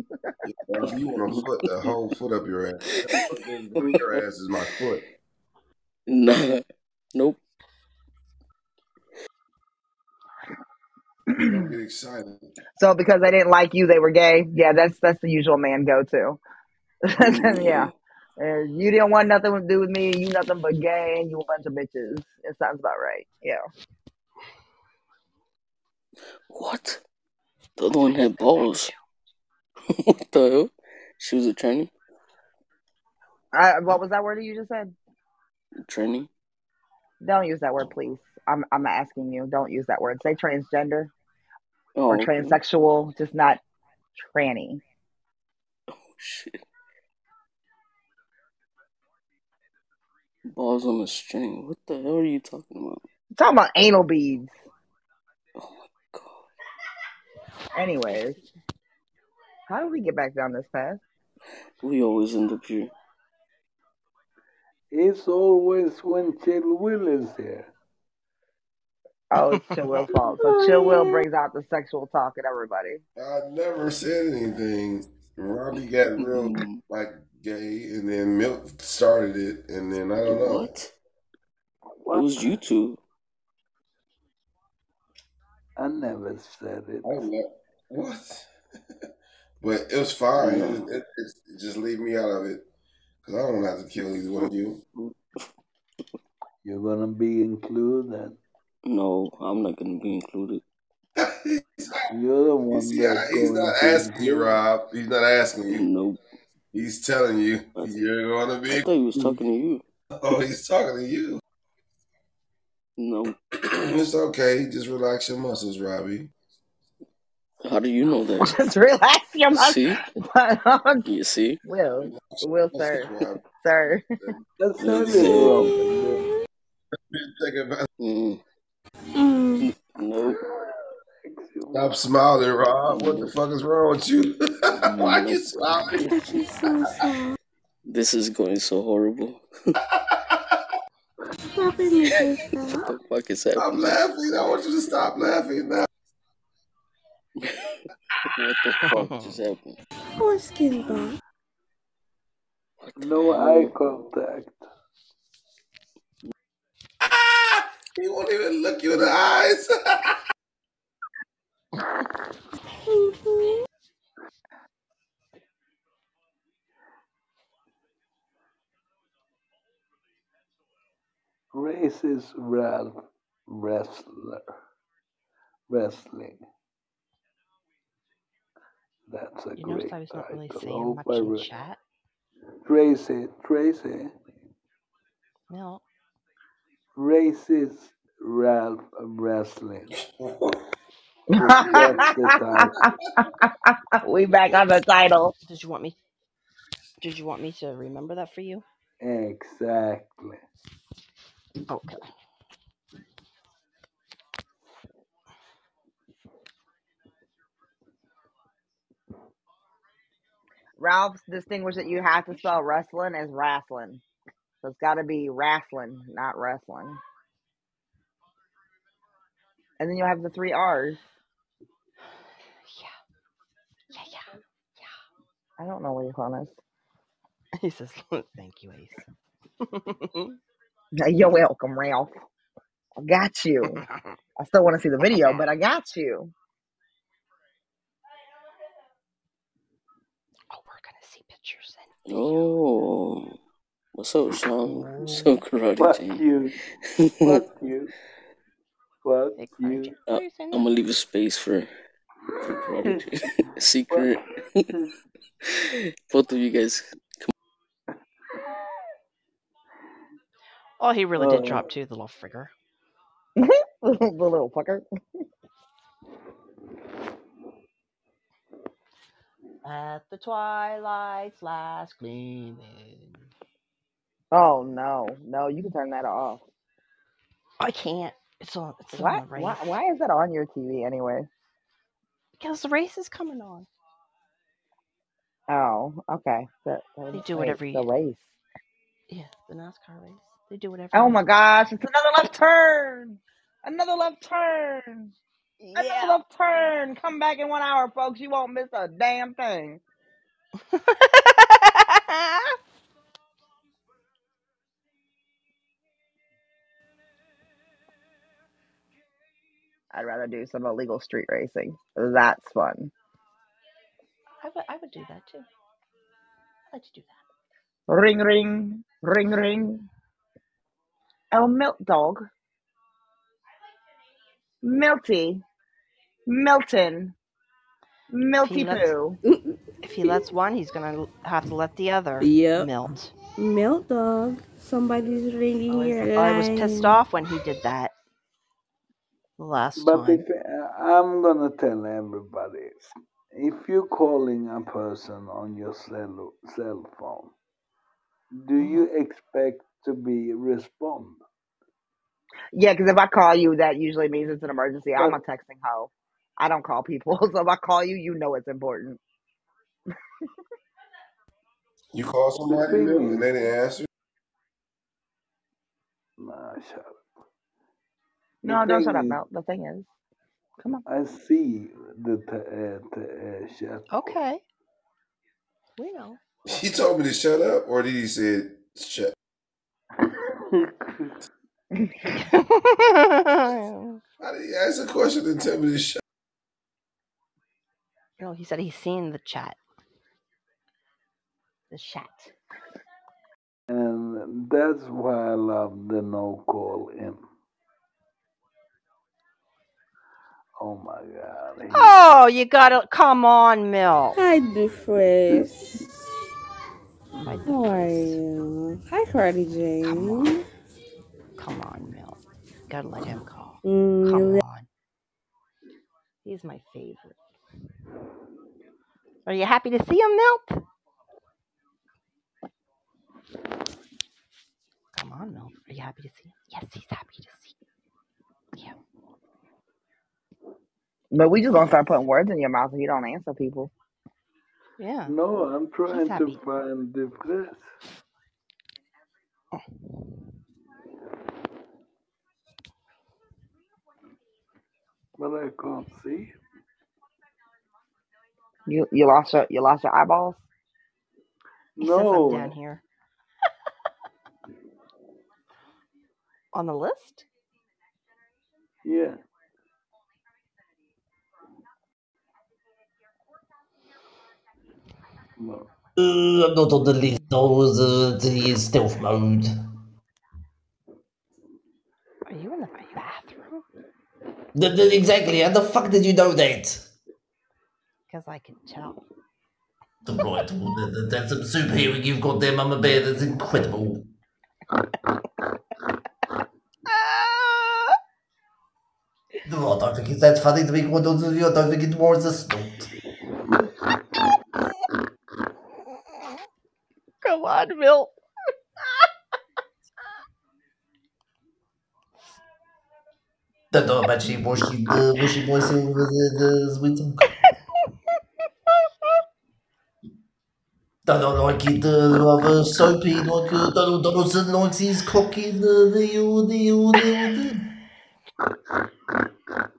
Rob, you want to put a whole foot up your ass. That foot in between your ass is my foot. Nah. Nope. Get excited. so because they didn't like you, they were gay. Yeah, that's that's the usual man go to. [laughs] Yeah. yeah. Uh, you didn't want nothing to do with me. You nothing but gay, and you a bunch of bitches. It sounds about right. Yeah. What? The other one had balls. [laughs] what the hell? She was a tranny. Uh, what was that word that you just said? Tranny. Don't use that word, please. I'm I'm asking you. Don't use that word. Say transgender Oh, or okay. transsexual, just not tranny. Oh shit. Balls on a string. What the hell are you talking about? I'm talking about anal beads. My god. Anyways, how do we get back down this path? We always end up here. It's always when Chill Will is here. Oh, it's Chill Will's fault. So [laughs] Chill Will brings out the sexual talk in everybody. I never said anything. Robbie got real Mm, like gay, and then Milk started it, and then I don't know. what? It What? was you two. I never said it. I don't know what, [laughs] but it was fine. No. It, it, it's just leave me out of it because I don't have to kill either one of you. You're gonna be included. No, I'm not gonna be included. he's [laughs] You're the one see, that's I- he's going not to asking you. Rob. He's not asking you. Nope. He's telling you I, you're gonna be. I thought he was talking to you. [laughs] Oh, he's talking to you. No. [clears throat] it's okay. Just relax your muscles, Robbie. How do you know that? [laughs] Just relax your muscles. See? [laughs] You see? Will, Will, sir, sir. That's Yeah, not see? wrong. Think about. Mm, Mm. nope. Stop smiling, Rob. What the fuck is wrong with you? [laughs] Why are you smiling? That is so sad. This is going so horrible. Robert Medusa. What the fuck is Stop happening? laughing. I want you to stop laughing now. [laughs] What the fuck just [laughs] happened? Foreskin ball. What the No eye contact. Ah! [laughs] He won't even look you in the eyes. Racist Ralph wrestler wrestling. That's a You notice great I was not really title. saying Hope much I in re- chat? Tracy, Tracy, No. racist Ralph wrestling. That's the title. [laughs] we back on the title. Did you want me? Did you want me to remember that for you? Exactly. Okay. Ralph distinguished that you have to spell wrestling as wrestling. So it's got to be wrestling, not wrestling. And then you'll have the three R's. [sighs] Yeah. Yeah. Yeah. Yeah. I don't know what your phone is. Yeah. He says, "Thank you, Ace." [laughs] You're welcome, Ralph. I got you. [laughs] I still want to see the video, but I got you. Oh, we're gonna see pictures and video. Oh, what's up, Sean? What's up, Karate Fuck G? you. Fuck [laughs] you. Fuck Hey, you. Jam, Uh, are you saying I'm gonna leave a space for for Karate [laughs] G. Secret. Both of you guys. Oh, he really did drop um too, the little frigger. [laughs] the little fucker. At the twilight's last gleaming. Oh no, no, you can turn that off. I can't. It's on. It's on Why? the race. Why? Why is that on your TV anyway? Because the race is coming on. Oh, okay. The, the, They do it every. the race. Yeah, the NASCAR race. They do it every Oh my gosh! It's another left turn. Another left turn. Another left turn. Come back in one hour, folks. You won't miss a damn thing. [laughs] I'd rather do some illegal street racing. That's fun. I would. I would do that too. I'd like to do that. Ring, ring, ring, ring. Oh, milk dog. Milty. Milton. Milty If he lets- poo. If If he lets one, he's gonna have to let the other Yep. melt. Milk dog. Somebody's ringing oh, I was, your I was pissed off when he did that the last But time. if uh, I'm gonna tell everybody, if you're calling a person on your cell cell phone, do you mm-hmm. expect to be respond? Yeah, because if I call you, that usually means it's an emergency. I'm But a texting hoe. I don't call people, [laughs] so if I call you, you know it's important. You call the somebody thing Milk, and is, they didn't answer. nah, shut up. The No, don't shut up, thing is, Mel. The thing is, come on. I see the t- uh, t- uh, chat. Okay, we know. He told me to shut up, or did he say shut? How did he ask a question and tell me to shut? [laughs] no, he said he's seen the chat. The chat. and that's why I love the no call in. Oh my god. He, Oh, you gotta come on, Mill. Hi, Dufresne. Hi, How are you? Hi, Cardi Come on, Jane. come on, Mill. Gotta let him call. Mm, Come you on. He's my favorite. Are you happy to see him, Milt? Come on, Milt. Are you happy to see him? Yes, he's happy to see you. But we just gonna start putting words in your mouth if you don't answer people. Yeah. no, I'm He's trying to happy. find the press. But I can't see. You you lost your you lost your eyeballs. He says I'm down No, here. [laughs] On the list? yeah. Uh, I'm not on the list. I was uh, the stealth mode. Are you in the bathroom? The, the, exactly. How the fuck did you know that? Because I can tell. The right. well, that- that- That's some soup hearing you've got there, Mama Bear. That's incredible. [laughs] No, I don't think it's that funny to be quite honest with you. I don't think it warrants a snort. Come on, Milt. The washing myself with the, the sweet Don't know like uh, rather soapy like Donald Donaldson likes his cock in the the the the, the. Well, I actually believe Donald Donaldson was here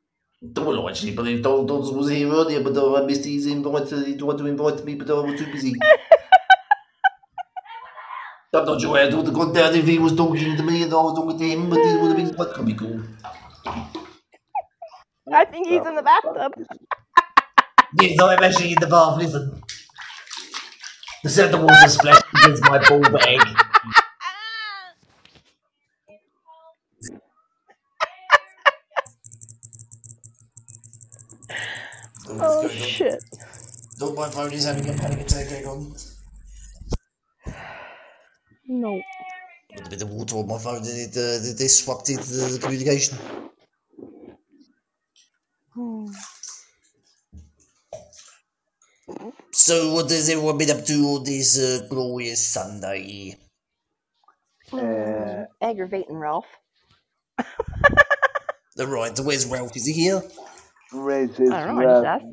earlier, but uh, I missed his invite. Uh, he tried to invite me, but I was too busy. I'm not sure how it would have gone down if he was talking to me and I was talking to him, but it would have been quite comical. I think he's in the bathtub. Yes, I'm actually in the bath. Listen, the of water splashing against my ball bag. Oh, what's going on? shit. Look, my phone is having a panic attack. Hang on. No. Put a bit of water on my phone and it uh, disrupted the communication. Hmm. So, what has everyone been up to on this uh, glorious Sunday? Uh, Aggravating Ralph. The right, where's Ralph? Is he here? Racist I don't know, I just Ralph, asked.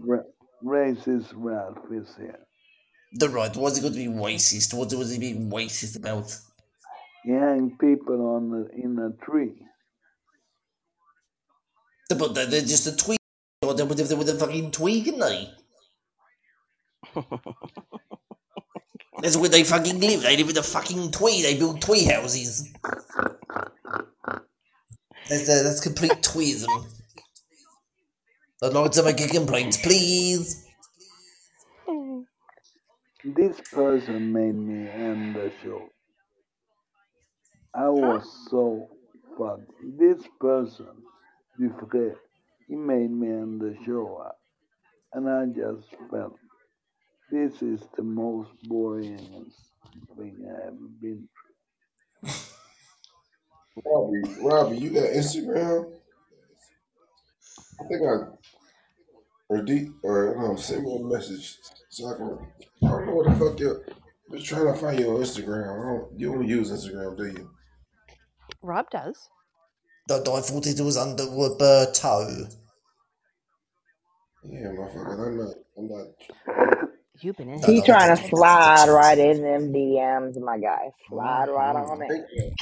Racist Ralph is here. The right, why's he going to be racist? What was he being racist about? He hang people on the, in a tree. But they're they're just a twig. Or they would have with a fucking twig, isn't they? [laughs] That's where they fucking live. They live in a fucking tree. They build tree houses. That's, uh, that's complete [laughs] tweeism. I'd like to make a complaint, please. This person made me end the show. I was so fucked. This person, Dufresne, he made me end the show, and I just felt this is the most boring thing I ever been through. Robbie, Robbie, you got Instagram? I think I or D or no, send me a message so I can. I don't know what the fuck you. Just trying to find you on Instagram. I don't, you don't use Instagram, do you? Rob does. I, I thought it was under Roberto. Yeah, motherfucker. I'm not. I'm not. You've been in. No, He no, trying to slide right in them DMs, my guy. Slide right Mhm. on I in.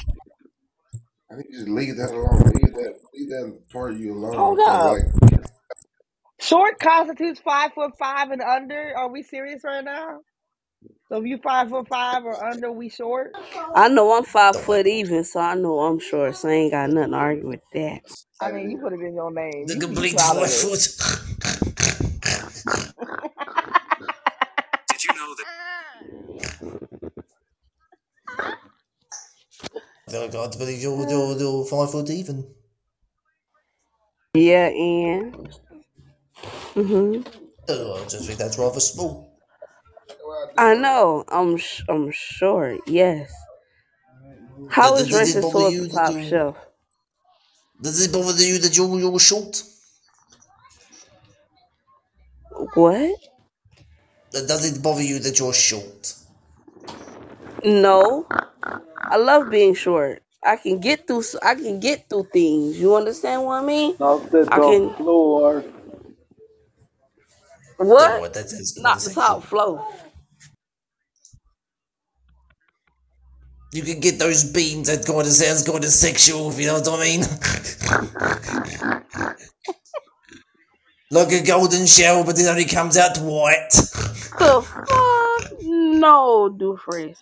I think you should leave that alone. Leave that. Leave that part of you alone. Hold 'cause, up. like, Short constitutes five foot five and under. Are we serious right now? So if you five foot five or under, we short. I know I'm five foot even, so I know I'm short. So I ain't got nothing to argue with that. I mean, you put it in your name. The You be complete proud of five this. foot. Did you know that I can't believe you're, you're, you're five foot even. Yeah, and hmm Oh, I just think that's rather small. I know I'm sh- I'm short. Yes. How Does, is does it racist bother you the that top you? shelf? Does it bother you that you're you're short? What? Uh, Does it bother you that you're short? No. I love being short. I can get through. s- I can get through things. You understand what I mean? Not the I can. floor. What? worry, that's, that's Not the top floor. You can get those beans that kind of sounds kind of sexual, if you know what I mean. [laughs] like a golden shell, but it only comes out white. The fuck? No, Dufresne.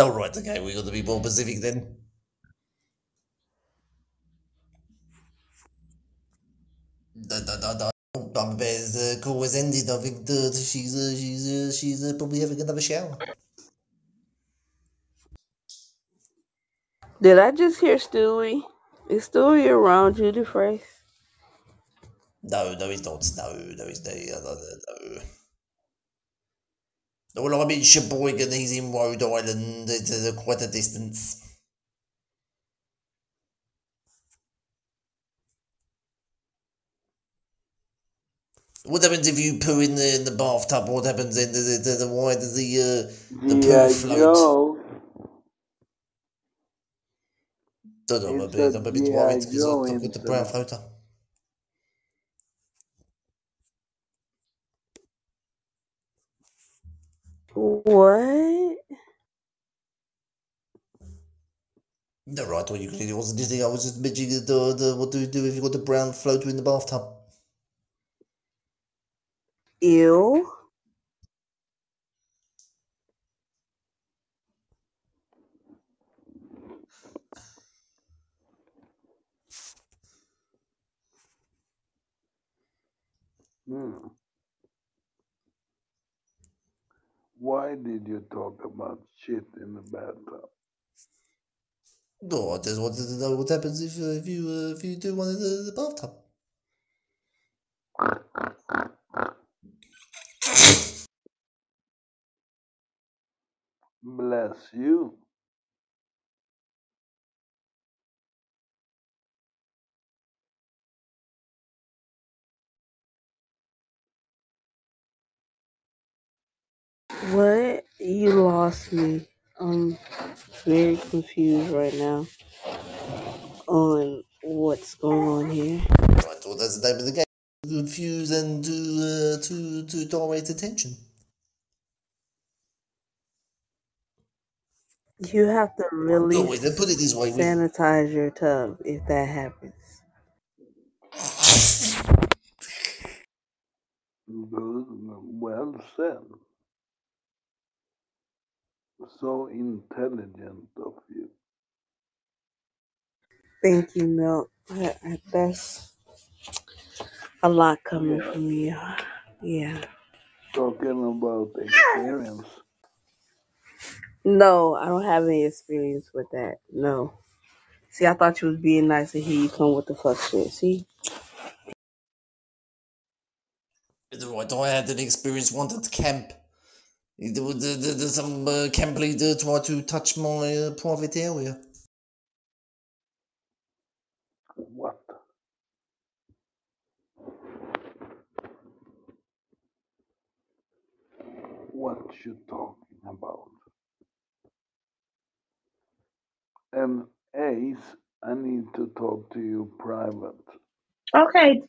Alright, okay, we got to be more specific then. Da, da, da, da. The call has ended. I think that she's uh, she's uh, she's uh, probably having another shower. Did I just hear Stewie? Is Stewie around you, Dufresne? No, no, he's not. No, no, he's not. No, no, no. Well, I'm in Sheboygan. He's in Rhode Island. It's uh, quite a distance. What happens if you poo in the in the bathtub? What happens then? Does it, does it, why does the uh, the G.I. poo float? Joe. Don't know. I'm a It's bit, a I'm a bit worried because Joe I've got the brown floater. What? No, right. Well, you clearly wasn't dizzy. I was just mentioning the, the what do you do if you got the brown floater in the bathtub? Ew. Hmm. Why did you talk about shit in the bathtub? No, I just wanted to know what happens if uh, if you uh, if you do one in the, the bathtub. Bless you. What? You lost me. I'm very confused right now on what's going on here. Right. Well, that's the name of the game. Confuse and to uh, to to direct attention. You have to really No, wait. Let's put it this way. We, sanitize your tub if that happens. Good. Well said. So intelligent of you. Thank you, Milk. That- That's a lot coming Yeah. from you. Yeah. Talking about experience. No, I don't have any experience with that. No. See, I thought you was being nice, and here you come with the fuck shit. See, It's right. I had an experience once at camp. The, the, the, the, some uh, camp leader tried to touch my uh, private area. What? What you talking about? And Ace, I need to talk to you private. Okay.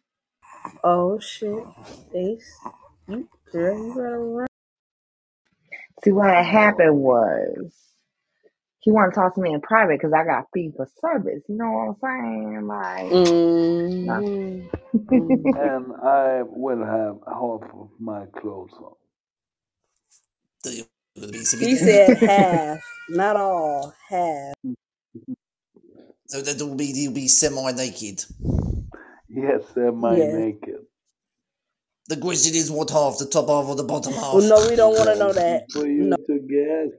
oh shit, Ace, you girl, you better run. See what had happened was he wanted to talk to me in private because I got fee for service. You know what I'm saying? Like, no. Mm-hmm. [laughs] And I will have half of my clothes on. The, the He BCB. said [laughs] half, not all, half. So that will be you'll be semi naked. Yes, am I Yeah. naked? The question is what half, the top half or the bottom half? Well, no, we don't want to know that. For you No. to guess.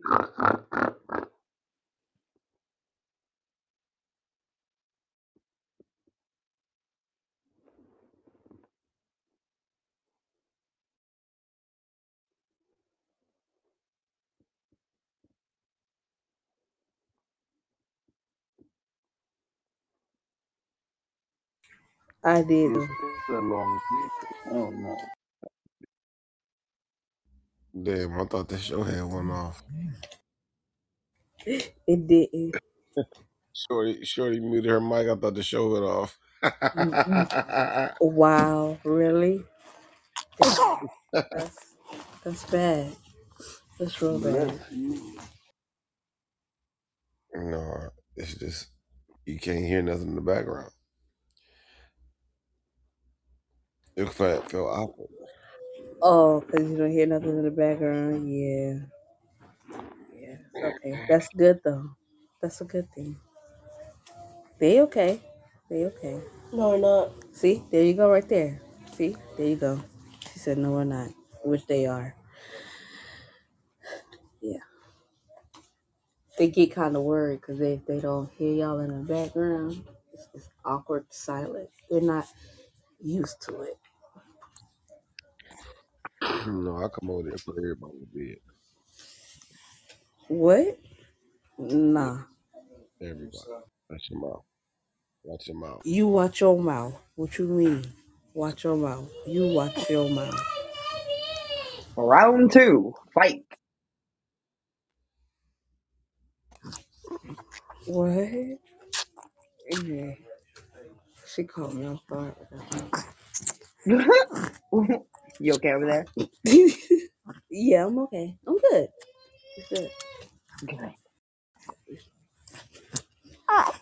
I did. Is a long Oh no. Damn, I thought the show had one off. [laughs] It didn't. Shorty, Shorty muted her mic. I thought the show went off. Wow, really? Damn. That's that's bad. That's real bad. No, it's just you can't hear nothing in the background. It felt, felt awkward. Oh, because you don't hear nothing in the background. Yeah. Yeah. Okay. That's good though. That's a good thing. They okay. They okay. No, we're not. See, there you go right there. See, there you go. She said no we're not. Which they are. Yeah. They get kind of worried because if they don't hear y'all in the background, it's, it's awkward silence. They're not used to it. No, I come over there and put everybody in bed. What? Nah. Everybody. Watch your mouth. Watch your mouth. You watch your mouth. What you mean? Watch your mouth. You watch your mouth. Round two, fight. What? Yeah. She called me off guard. [laughs] you okay over there? [laughs] yeah, I'm okay. I'm good. I'm good. Good. Ah.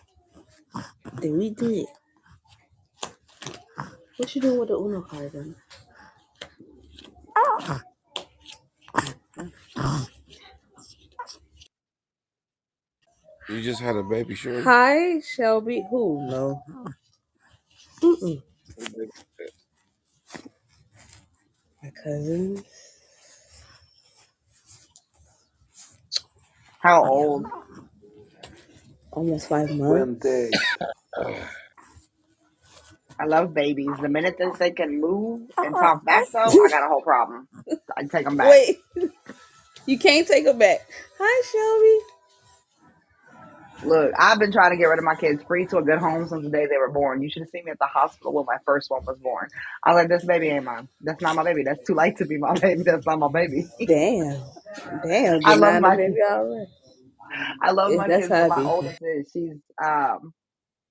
Did we do it? What you doing with the Uno card then? Ah. You just had a baby, Shorty. Hi, Shelby. Who? No. Mm-mm. My cousin. How old? Almost five months. Twenty. I love babies. The minute that they can move and uh-huh. talk back, though, I got a whole problem. I take them back. Wait. [laughs] You can't take her back. Hi, Shelby. Look, I've been trying to get rid of my kids free to a good home since the day they were born. You should have seen me at the hospital when my first one was born. I was like, this baby ain't mine. That's not my baby. That's too late to be my [laughs] baby. That's not my baby. Damn. Damn. I love my baby already. I love my that's kids, how but I my be. oldest is she's um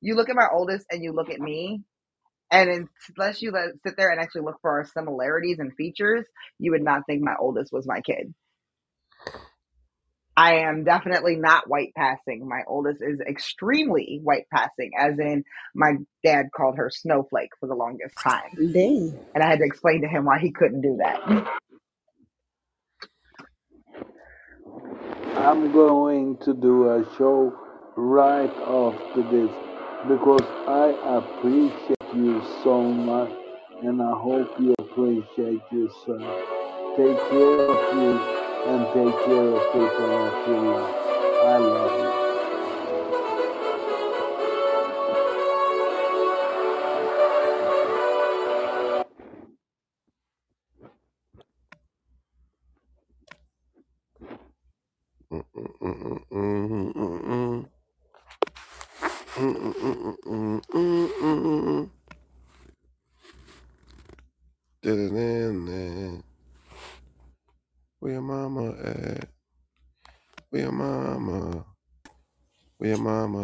you look at my oldest and you look at me and unless you let, sit there and actually look for our similarities and features, you would not think my oldest was my kid. I am definitely not white passing. My oldest is extremely white passing, as in my dad called her snowflake for the longest time. Damn. And I had to explain to him why he couldn't do that. I'm going to do a show right after this because I appreciate you so much and I hope you appreciate yourself. Take care of you and take care of people you love. I love